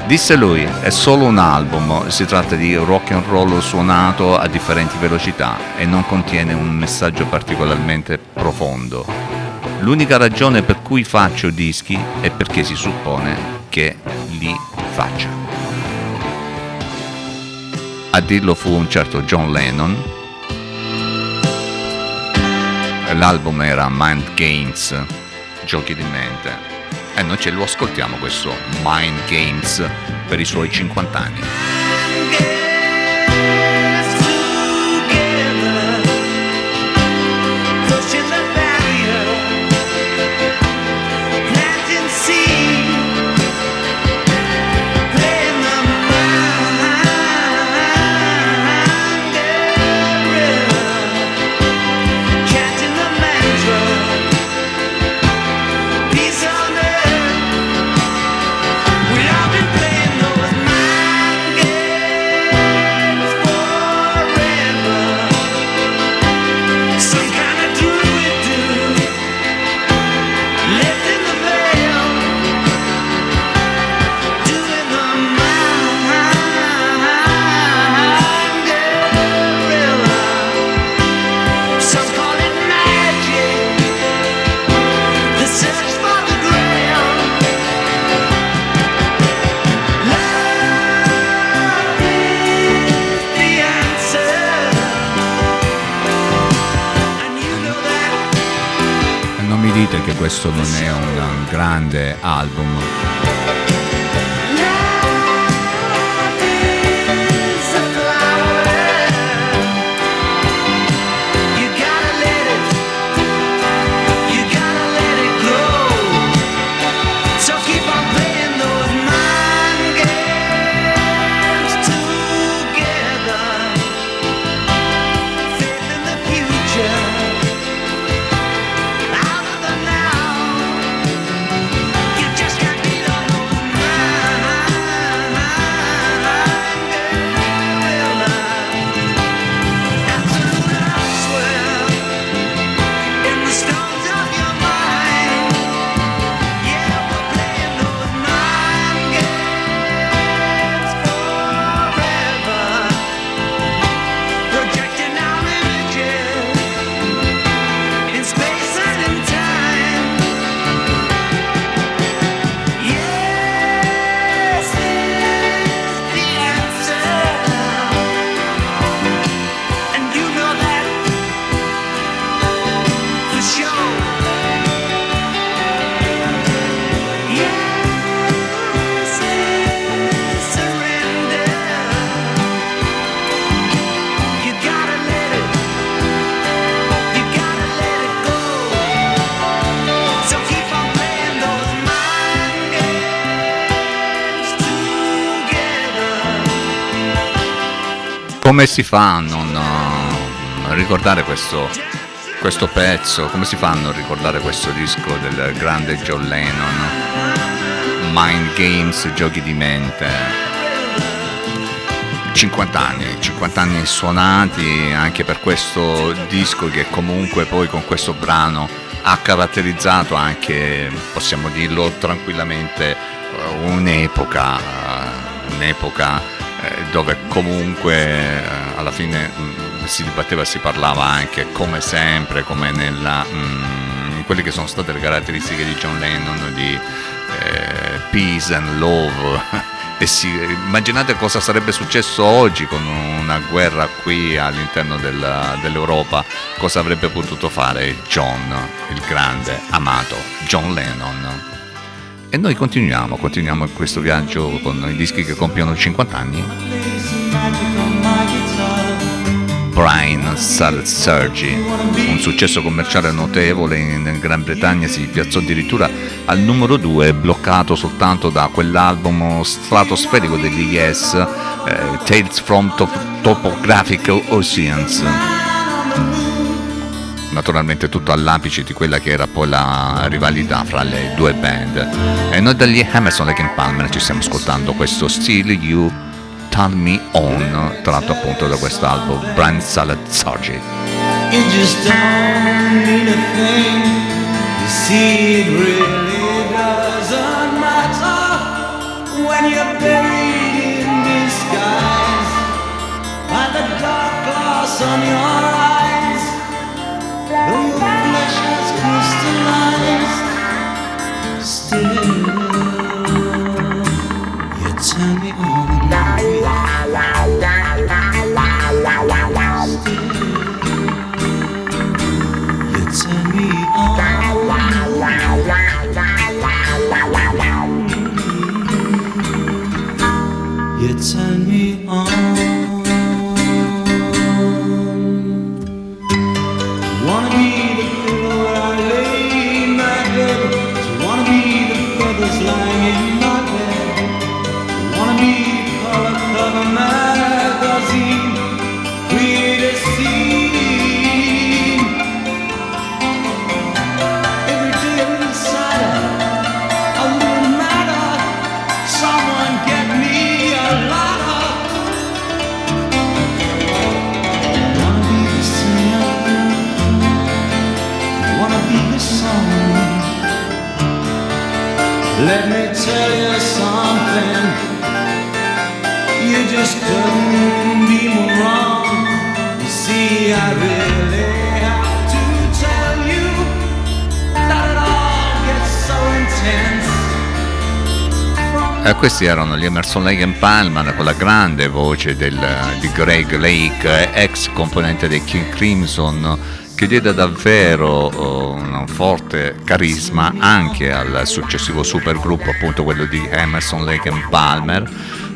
Disse lui, è solo un album, si tratta di rock and roll suonato a differenti velocità e non contiene un messaggio particolarmente profondo. L'unica ragione per cui faccio dischi è perché si suppone che li faccia. A dirlo fu un certo John Lennon, l'album era Mind Games, giochi di mente. E noi ce lo ascoltiamo questo Mind Games per i suoi 50 anni. Dite che questo non è un grande album. Come si fa a non uh, ricordare questo, questo pezzo? Come si fa a non ricordare questo disco del grande John Lennon? Mind Games, giochi di mente. 50 anni, 50 anni suonati anche per questo disco che comunque poi con questo brano ha caratterizzato anche, possiamo dirlo tranquillamente, eh, un'epoca, eh, un'epoca dove comunque eh, alla fine mh, si dibatteva e si parlava anche come sempre, come nella, mh, in quelle che sono state le caratteristiche di John Lennon di eh, peace and love. E si, immaginate cosa sarebbe successo oggi con una guerra qui all'interno della- dell'Europa, cosa avrebbe potuto fare John, il grande, amato John Lennon. E noi continuiamo, continuiamo questo viaggio con i dischi che compiono 50 anni. Brian Sergi. Un successo commerciale notevole in Gran Bretagna si piazzò addirittura al numero 2, bloccato soltanto da quell'album stratosferico degli Yes, eh, Tales from Top- Topographic Oceans naturalmente tutto all'apice di quella che era poi la rivalità fra le due band. E noi dagli Emerson Lake Palmer ci stiamo ascoltando questo Still You Turn Me On, tratto appunto da quest'album Brian Salad Sargi. You just don't mean a thing. You see, it really doesn't matter when you're buried in disguise by the dark glass on your eyes. Though your flesh has crystallized, still E questi erano gli Emerson Lake and Palmer con la grande voce del- di Greg Lake, ex componente dei King Crimson, che diede davvero oh, un forte carisma anche al successivo supergruppo, appunto quello di Emerson Lake and Palmer.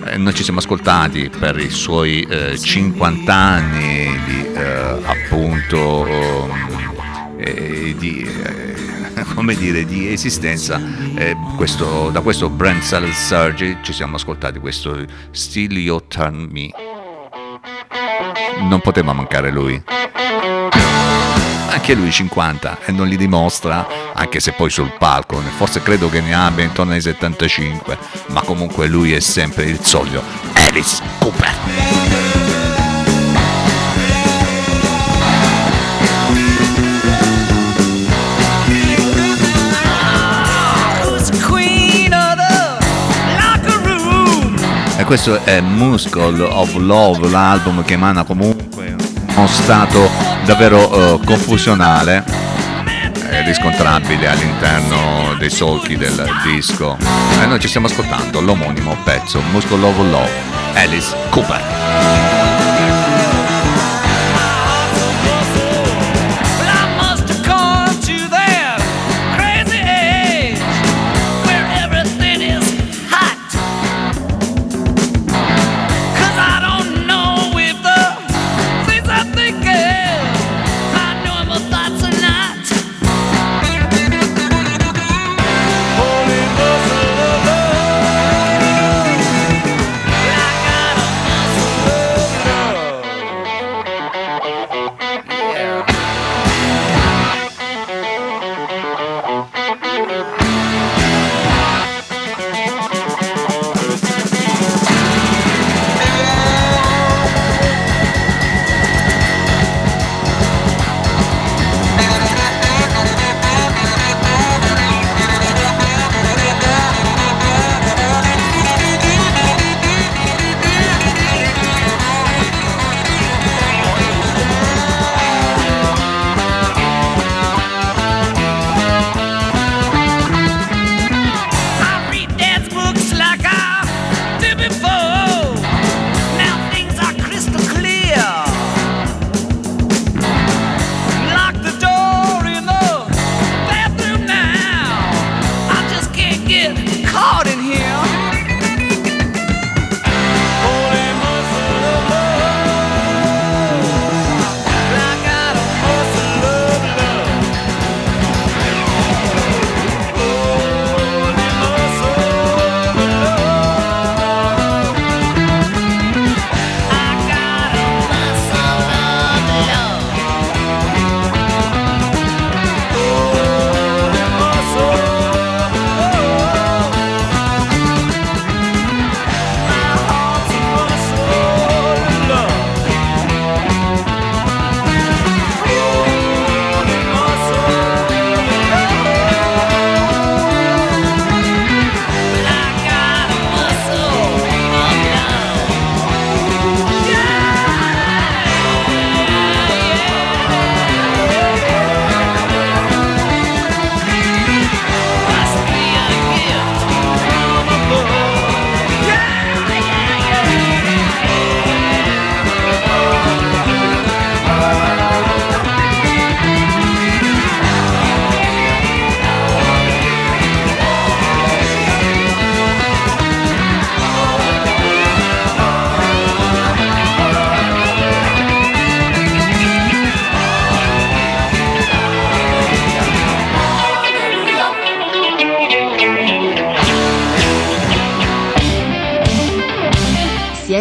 Eh, noi ci siamo ascoltati per i suoi eh, 50 anni di eh, appunto oh, eh, di, eh, come dire, di esistenza. Eh, questo- da questo Brand Salad Surgery ci siamo ascoltati questo Still You Turn Me. Non poteva mancare lui. Anche lui 50 e non li dimostra, anche se poi sul palco, forse credo che ne abbia intorno ai 75, ma comunque lui è sempre il solito Alice Cooper. Questo è Muscle of Love, l'album che emana comunque uno stato davvero eh, confusionale, è riscontrabile all'interno dei solchi del disco. E noi ci stiamo ascoltando l'omonimo pezzo Muscle of Love, Alice Cooper.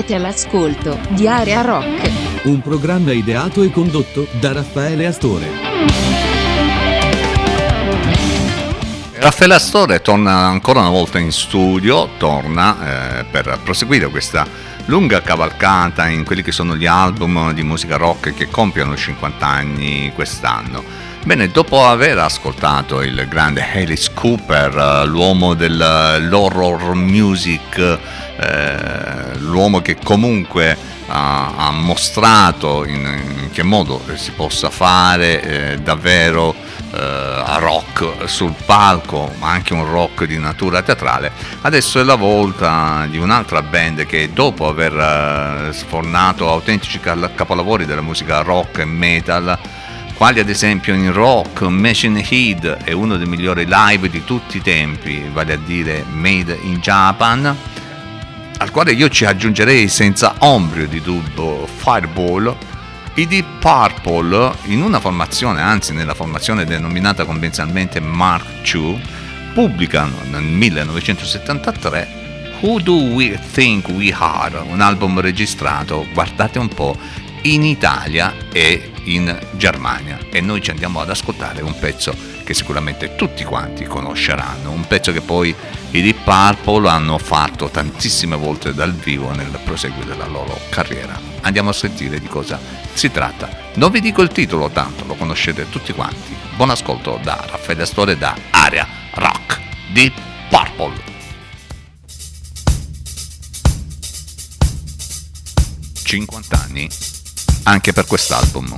Siete all'ascolto di Area Rock. Un programma ideato e condotto da Raffaele Astore. Raffaele Astore torna ancora una volta in studio, torna eh, per proseguire questa lunga cavalcata in quelli che sono gli album di musica rock che compiono 50 anni quest'anno. Bene, dopo aver ascoltato il grande Alice Cooper, eh, l'uomo dell'horror music, eh, l'uomo che comunque ha, ha mostrato in, in, che modo si possa fare eh, davvero eh, rock sul palco, ma anche un rock di natura teatrale. Adesso è la volta di un'altra band che dopo aver eh, sfornato autentici capolavori della musica rock e metal, quali ad esempio in rock Machine Head è uno dei migliori live di tutti i tempi, vale a dire Made in Japan, al quale io ci aggiungerei senza ombrio di dubbio Fireball, i Deep Purple in una formazione, anzi nella formazione denominata convenzionalmente Mark II, pubblicano nel 1973 Who Do We Think We Are, un album registrato, guardate un po', in Italia e in Germania. E noi ci andiamo ad ascoltare un pezzo che sicuramente tutti quanti conosceranno, un pezzo che poi i Deep Purple hanno fatto tantissime volte dal vivo nel proseguo della loro carriera. Andiamo a sentire di cosa si tratta. Non vi dico il titolo, tanto lo conoscete tutti quanti. Buon ascolto da Raffaele Astore da Area Rock Deep Purple. 50 anni anche per quest'album.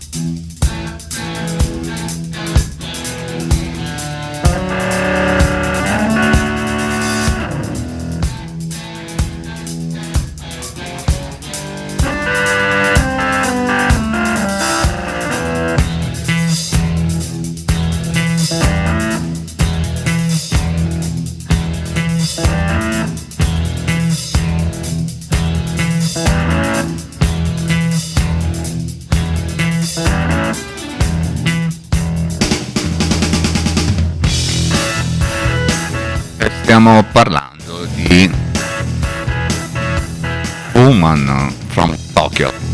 Stiamo parlando di Woman from Tokyo.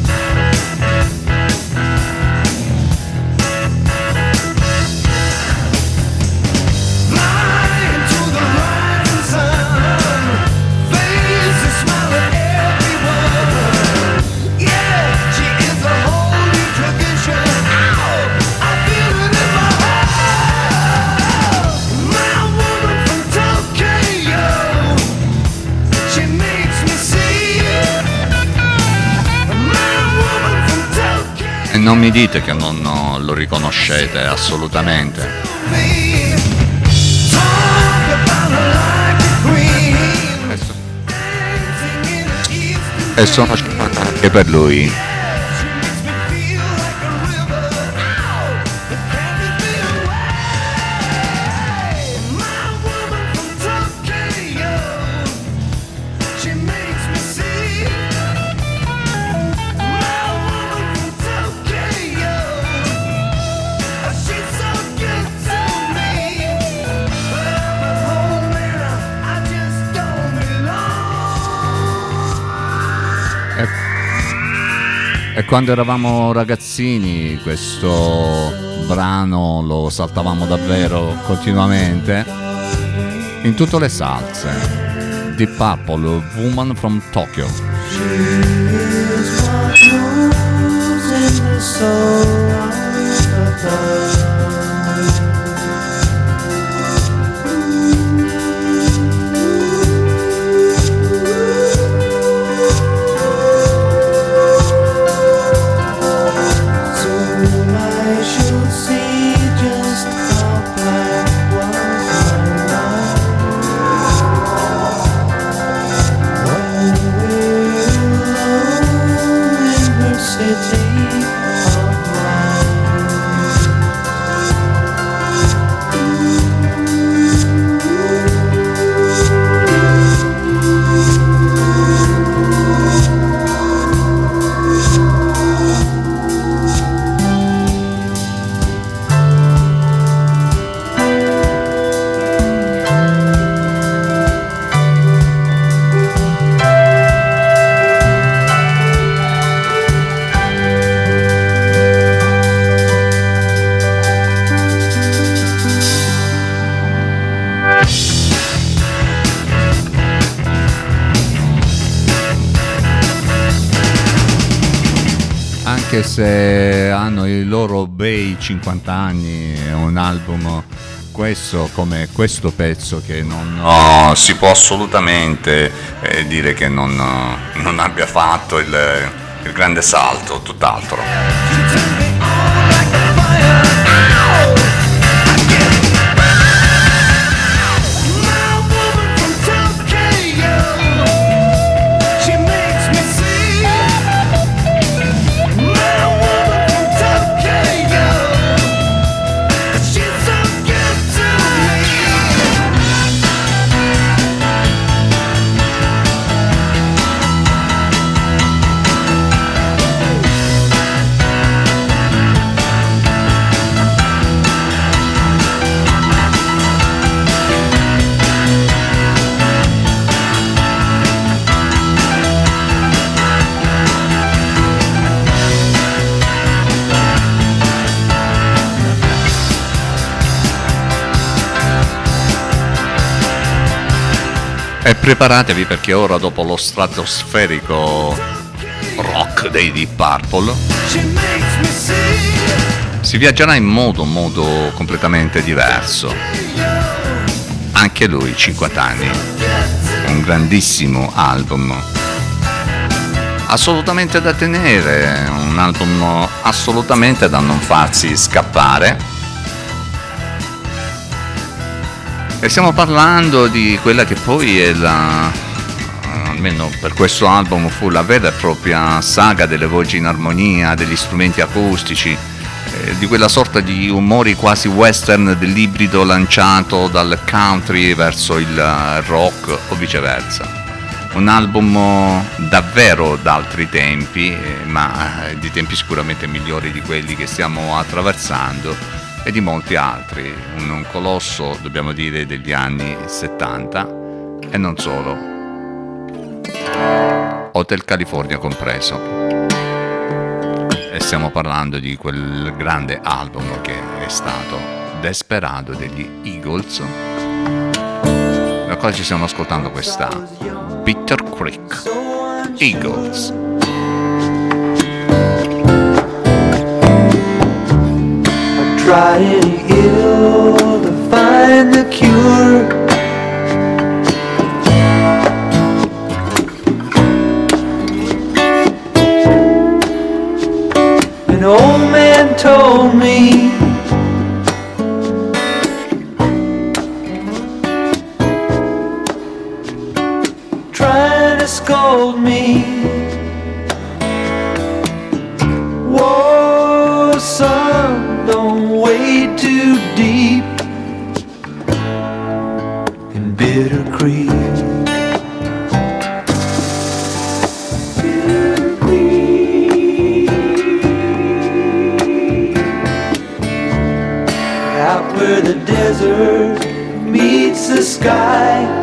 Mi dite che non no, lo riconoscete assolutamente. E sono anche per lui. Quando eravamo ragazzini questo brano lo saltavamo davvero continuamente in tutte le salse. Deep Purple, Woman from Tokyo. City of 50 anni, è un album questo come questo pezzo che non no, si può assolutamente eh, dire che non, non abbia fatto il, il grande salto, tutt'altro. Preparatevi perché ora dopo lo stratosferico rock dei Deep Purple si viaggerà in modo, modo completamente diverso. Anche lui, 50 anni, un grandissimo album. Assolutamente da tenere, un album assolutamente da non farsi scappare E stiamo parlando di quella che poi è la, almeno per questo album, fu la vera e propria saga delle voci in armonia, degli strumenti acustici, eh, di quella sorta di umori quasi western dell'ibrido lanciato dal country verso il rock o viceversa. Un album davvero d'altri tempi, eh, ma di tempi sicuramente migliori di quelli che stiamo attraversando e di molti altri, un, un colosso dobbiamo dire degli anni 70 e non solo, Hotel California compreso. E stiamo parlando di quel grande album che è stato Desperado degli Eagles, da quale ci stiamo ascoltando questa Bitter Creek Eagles. Any ill to find the cure. Where the desert meets the sky.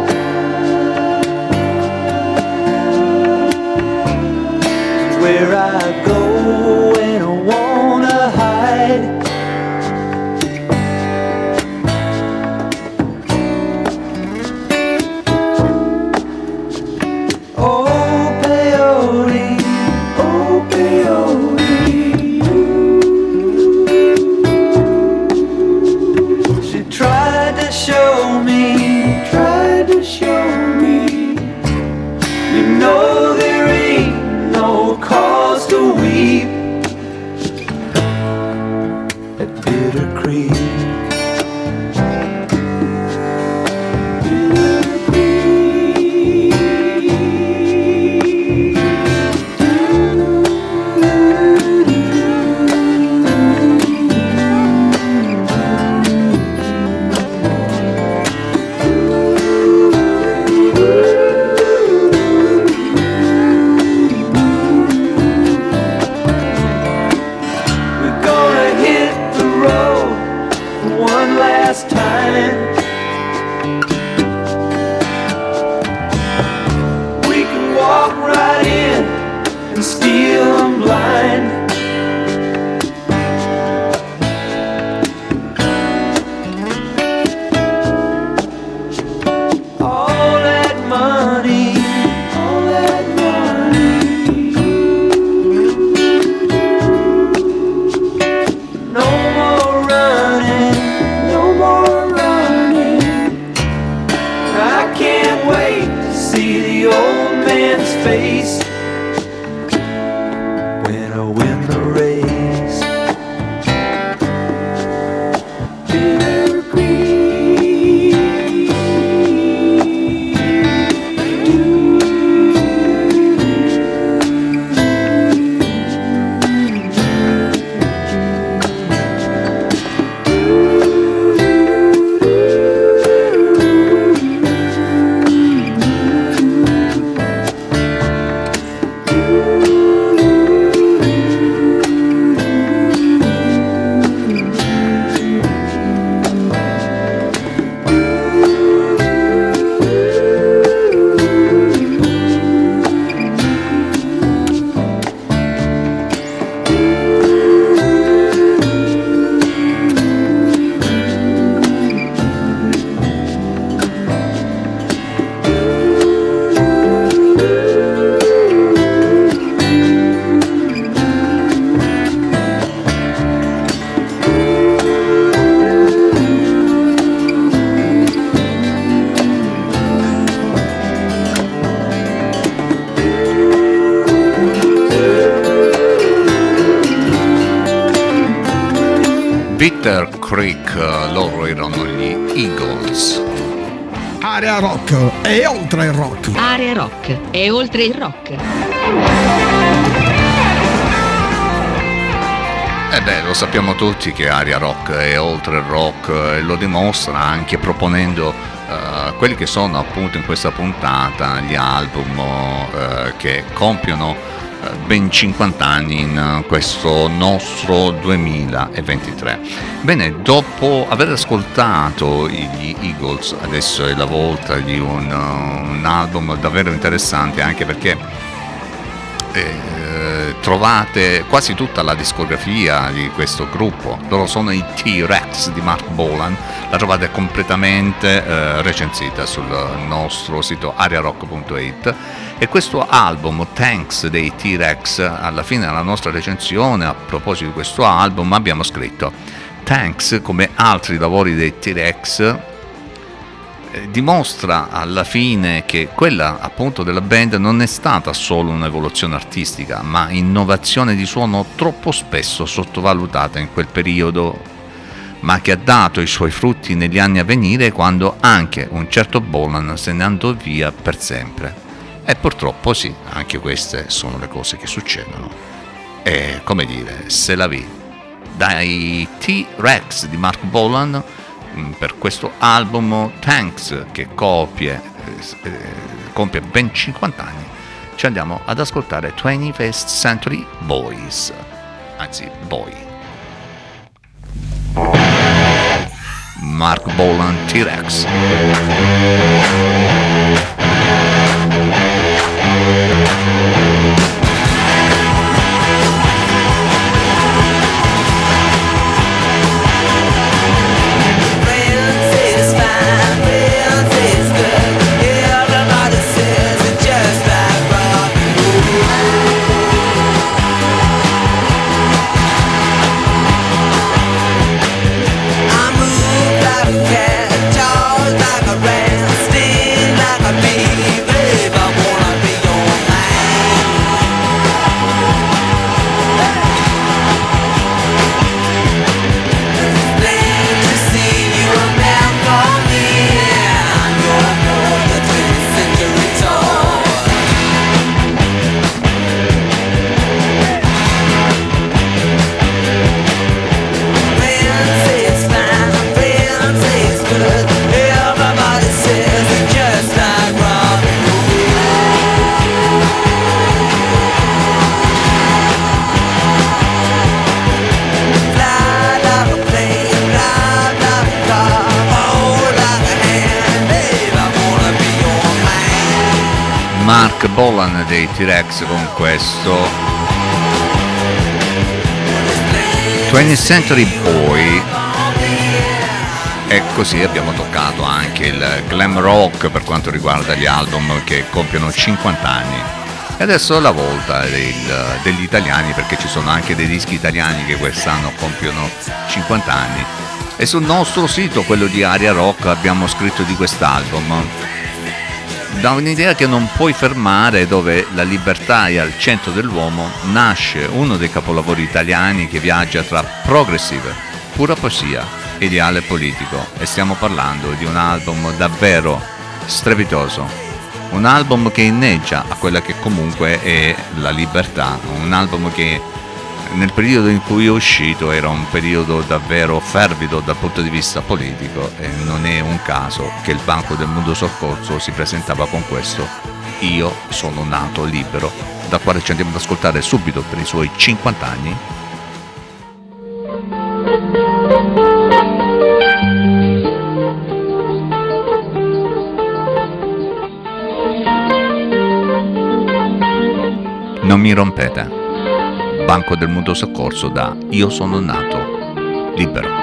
E oltre il rock. Eh beh, lo sappiamo tutti che Aria Rock è oltre il rock e lo dimostra anche proponendo eh, quelli che sono appunto in questa puntata gli album eh, che compiono eh, ben 50 anni in questo nostro 2023. Bene, dopo aver ascoltato gli Eagles, adesso è la volta di un, un album davvero interessante anche perché eh, trovate quasi tutta la discografia di questo gruppo. Loro sono i T-Rex di Mark Bolan, la trovate completamente eh, recensita sul nostro sito ariarock.it e questo album Thanks dei T-Rex, alla fine della nostra recensione a proposito di questo album abbiamo scritto Thanks come altri lavori dei T-Rex dimostra alla fine che quella appunto della band non è stata solo un'evoluzione artistica, ma innovazione di suono troppo spesso sottovalutata in quel periodo, ma che ha dato i suoi frutti negli anni a venire quando anche un certo Bolan se ne andò via per sempre. E purtroppo sì, anche queste sono le cose che succedono. E come dire, se la vi. Dai T-Rex di Mark Bolan per questo album Thanks che copie, eh, eh, compie ben 50 anni ci andiamo ad ascoltare 21st Century Boys. Anzi Boy. Mark Bolan T-Rex T-Rex con questo. 20th Century Boy. E così abbiamo toccato anche il glam rock per quanto riguarda gli album che compiono 50 anni. E adesso è la volta del, degli italiani perché ci sono anche dei dischi italiani che quest'anno compiono 50 anni. E sul nostro sito quello di Aria Rock abbiamo scritto di quest'album da un'idea che non puoi fermare dove la libertà è al centro dell'uomo, nasce uno dei capolavori italiani che viaggia tra progressive, pura poesia, ideale politico. E stiamo parlando di un album davvero strepitoso, un album che inneggia a quella che comunque è la libertà, un album che nel periodo in cui è uscito era un periodo davvero fervido dal punto di vista politico e non è un caso che il Banco del Mondo Soccorso si presentava con questo Io sono nato libero, da quale ci andiamo ad ascoltare subito per i suoi 50 anni. Non mi rompete. Banco del Mutuo Soccorso da Io sono nato libero.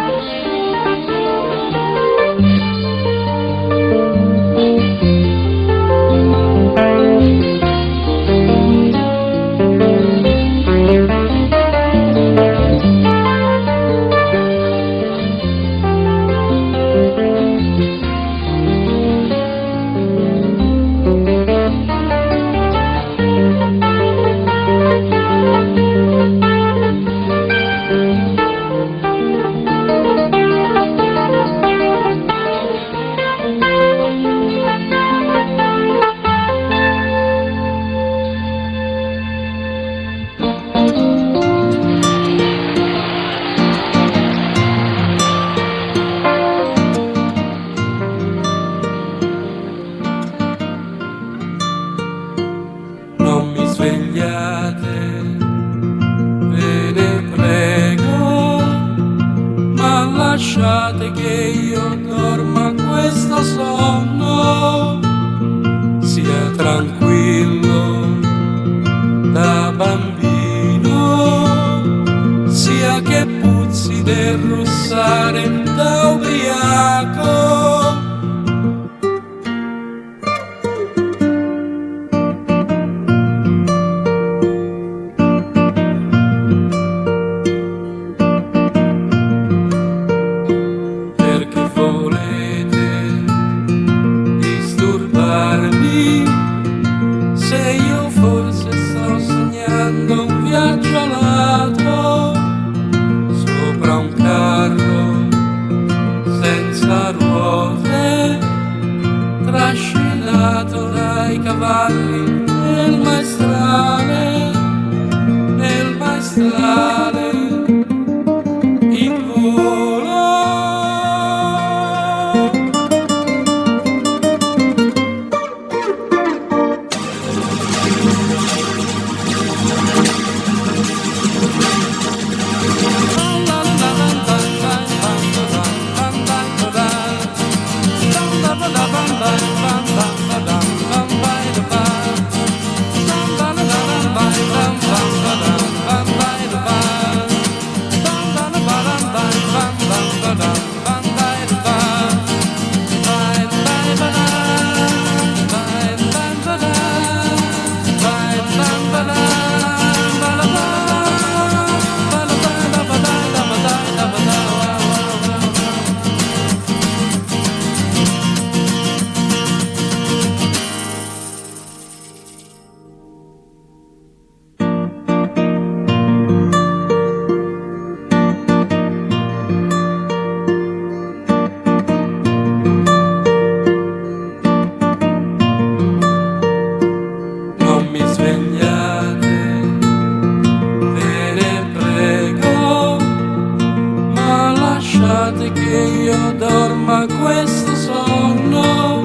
Che io dorma questo sonno.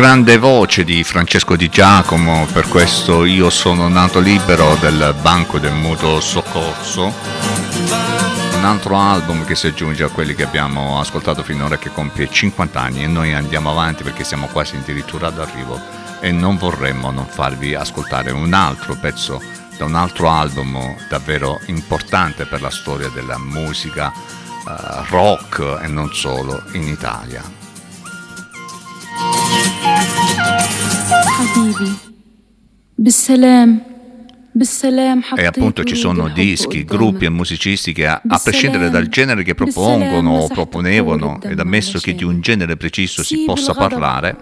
Grande voce di Francesco Di Giacomo per questo Io sono nato libero del Banco del Mutuo Soccorso. Un altro album che si aggiunge a quelli che abbiamo ascoltato finora che compie 50 anni e noi andiamo avanti perché siamo quasi addirittura d'arrivo e non vorremmo non farvi ascoltare un altro pezzo da un altro album davvero importante per la storia della musica eh, rock e non solo in Italia. E appunto ci sono dischi, gruppi e musicisti che, a, a prescindere dal genere che propongono o proponevano, ed ammesso che di un genere preciso si possa parlare,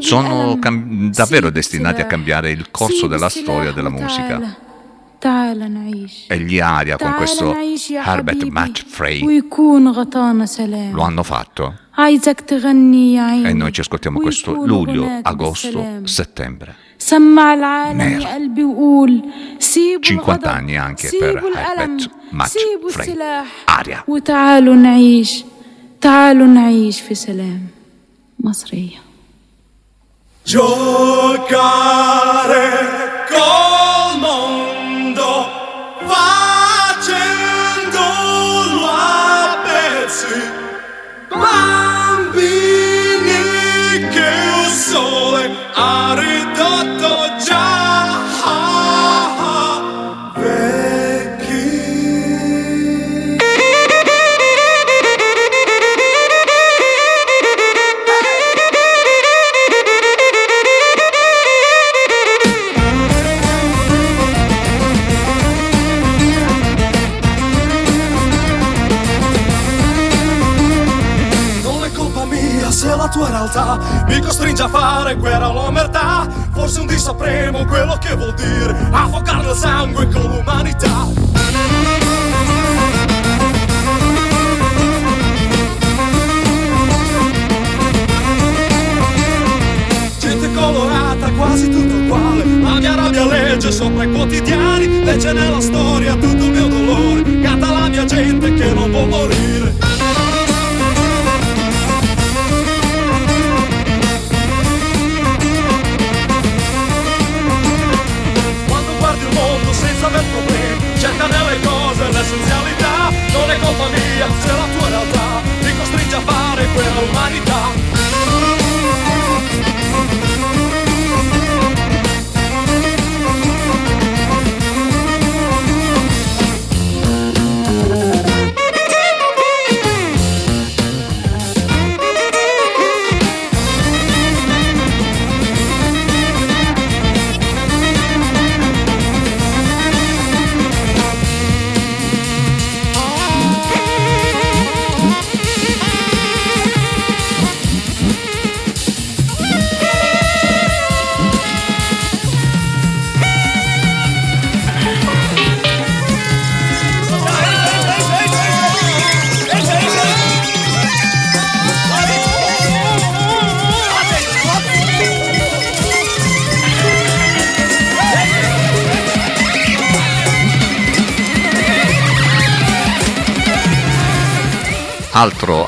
sono cam- davvero destinati a cambiare il corso della storia della musica. E gli aria con questo Herbert Match Matchfrey lo hanno fatto. E noi ci ascoltiamo questo luglio, agosto, settembre. 50 anni anche per Herbert Max Frey. Aria. وتعالوا نعيش تعالوا نعيش في سلام مصرية Giocare col mondo facendolo a pezzi bambini che il sole aride ridotto già. Non è colpa mia se la tua realtà mi costringe a fare guerra all'omertà Forse un dì sapremo quello che vuol dire affogare nel sangue con l'umanità. Gente colorata, quasi tutto uguale. La mia rabbia legge sopra i quotidiani, legge nella storia tutto il mio dolore. Canta la mia gente che non può morire.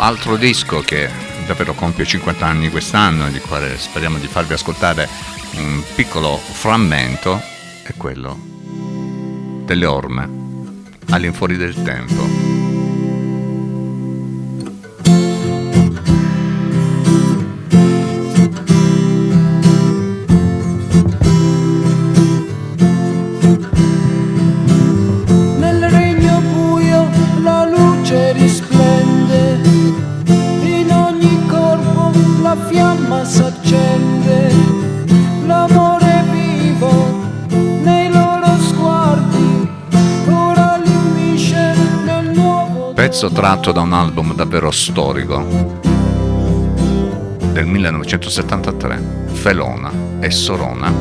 Altro, disco che davvero compie 50 anni quest'anno di quale speriamo di farvi ascoltare un piccolo frammento è quello delle orme all'infuori del tempo. Tratto da un album davvero storico del 1973, Felona e Sorona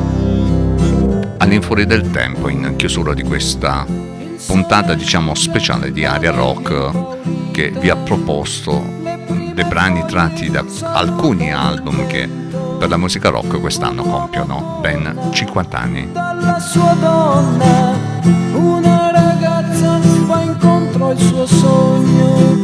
all'infuori del tempo in chiusura di questa puntata diciamo speciale di Aria Rock che vi ha proposto dei brani tratti da alcuni album che per la musica rock quest'anno compiono ben 50 anni. Suo sogno.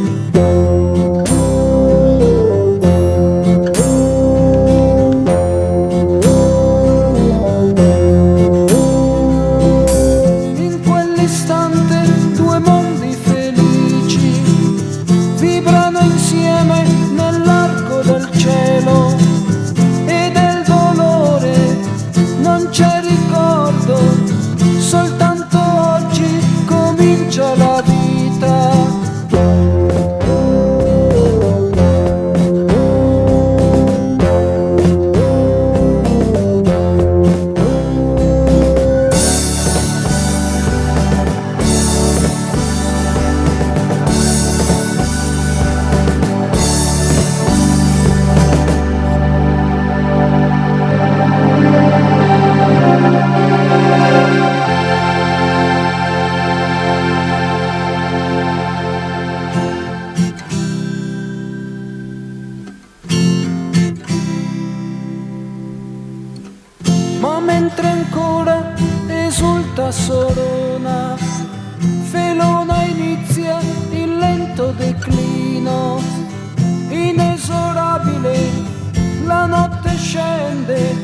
La notte scende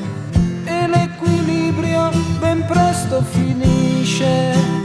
e l'equilibrio ben presto finisce.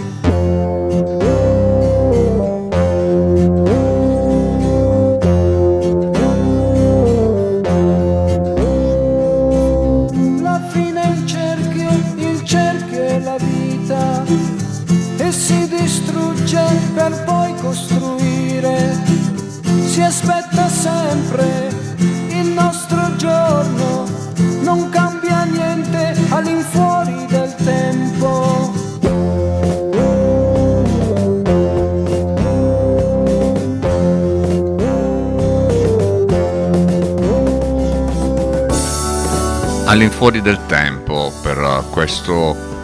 All'infuori del tempo per questo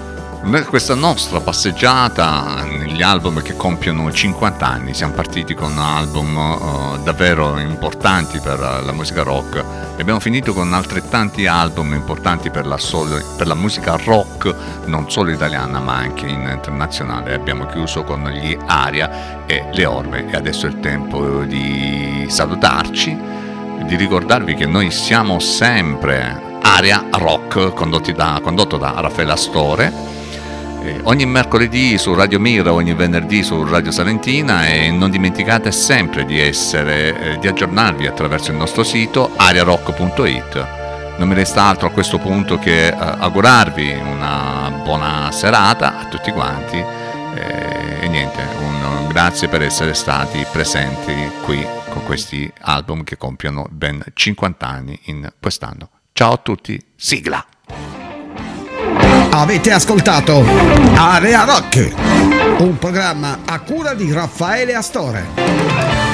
questa nostra passeggiata negli album che compiono 50 anni, siamo partiti con album uh, davvero importanti per la musica rock. E abbiamo finito con altrettanti album importanti per la, solo, per la musica rock non solo italiana ma anche internazionale. Abbiamo chiuso con gli Aria e le Orme. E adesso è il tempo di salutarci, di ricordarvi che noi siamo sempre Aria Rock da, condotto da Raffaele Astore eh, ogni mercoledì su Radio Mira, ogni venerdì su Radio Salentina e non dimenticate sempre di, essere, eh, di aggiornarvi attraverso il nostro sito ariarock.it. Non mi resta altro a questo punto che eh, augurarvi una buona serata a tutti quanti e niente, un grazie per essere stati presenti qui con questi album che compiono ben 50 anni in quest'anno. Ciao a tutti, sigla! Avete ascoltato Area Rock, un programma a cura di Raffaele Astore.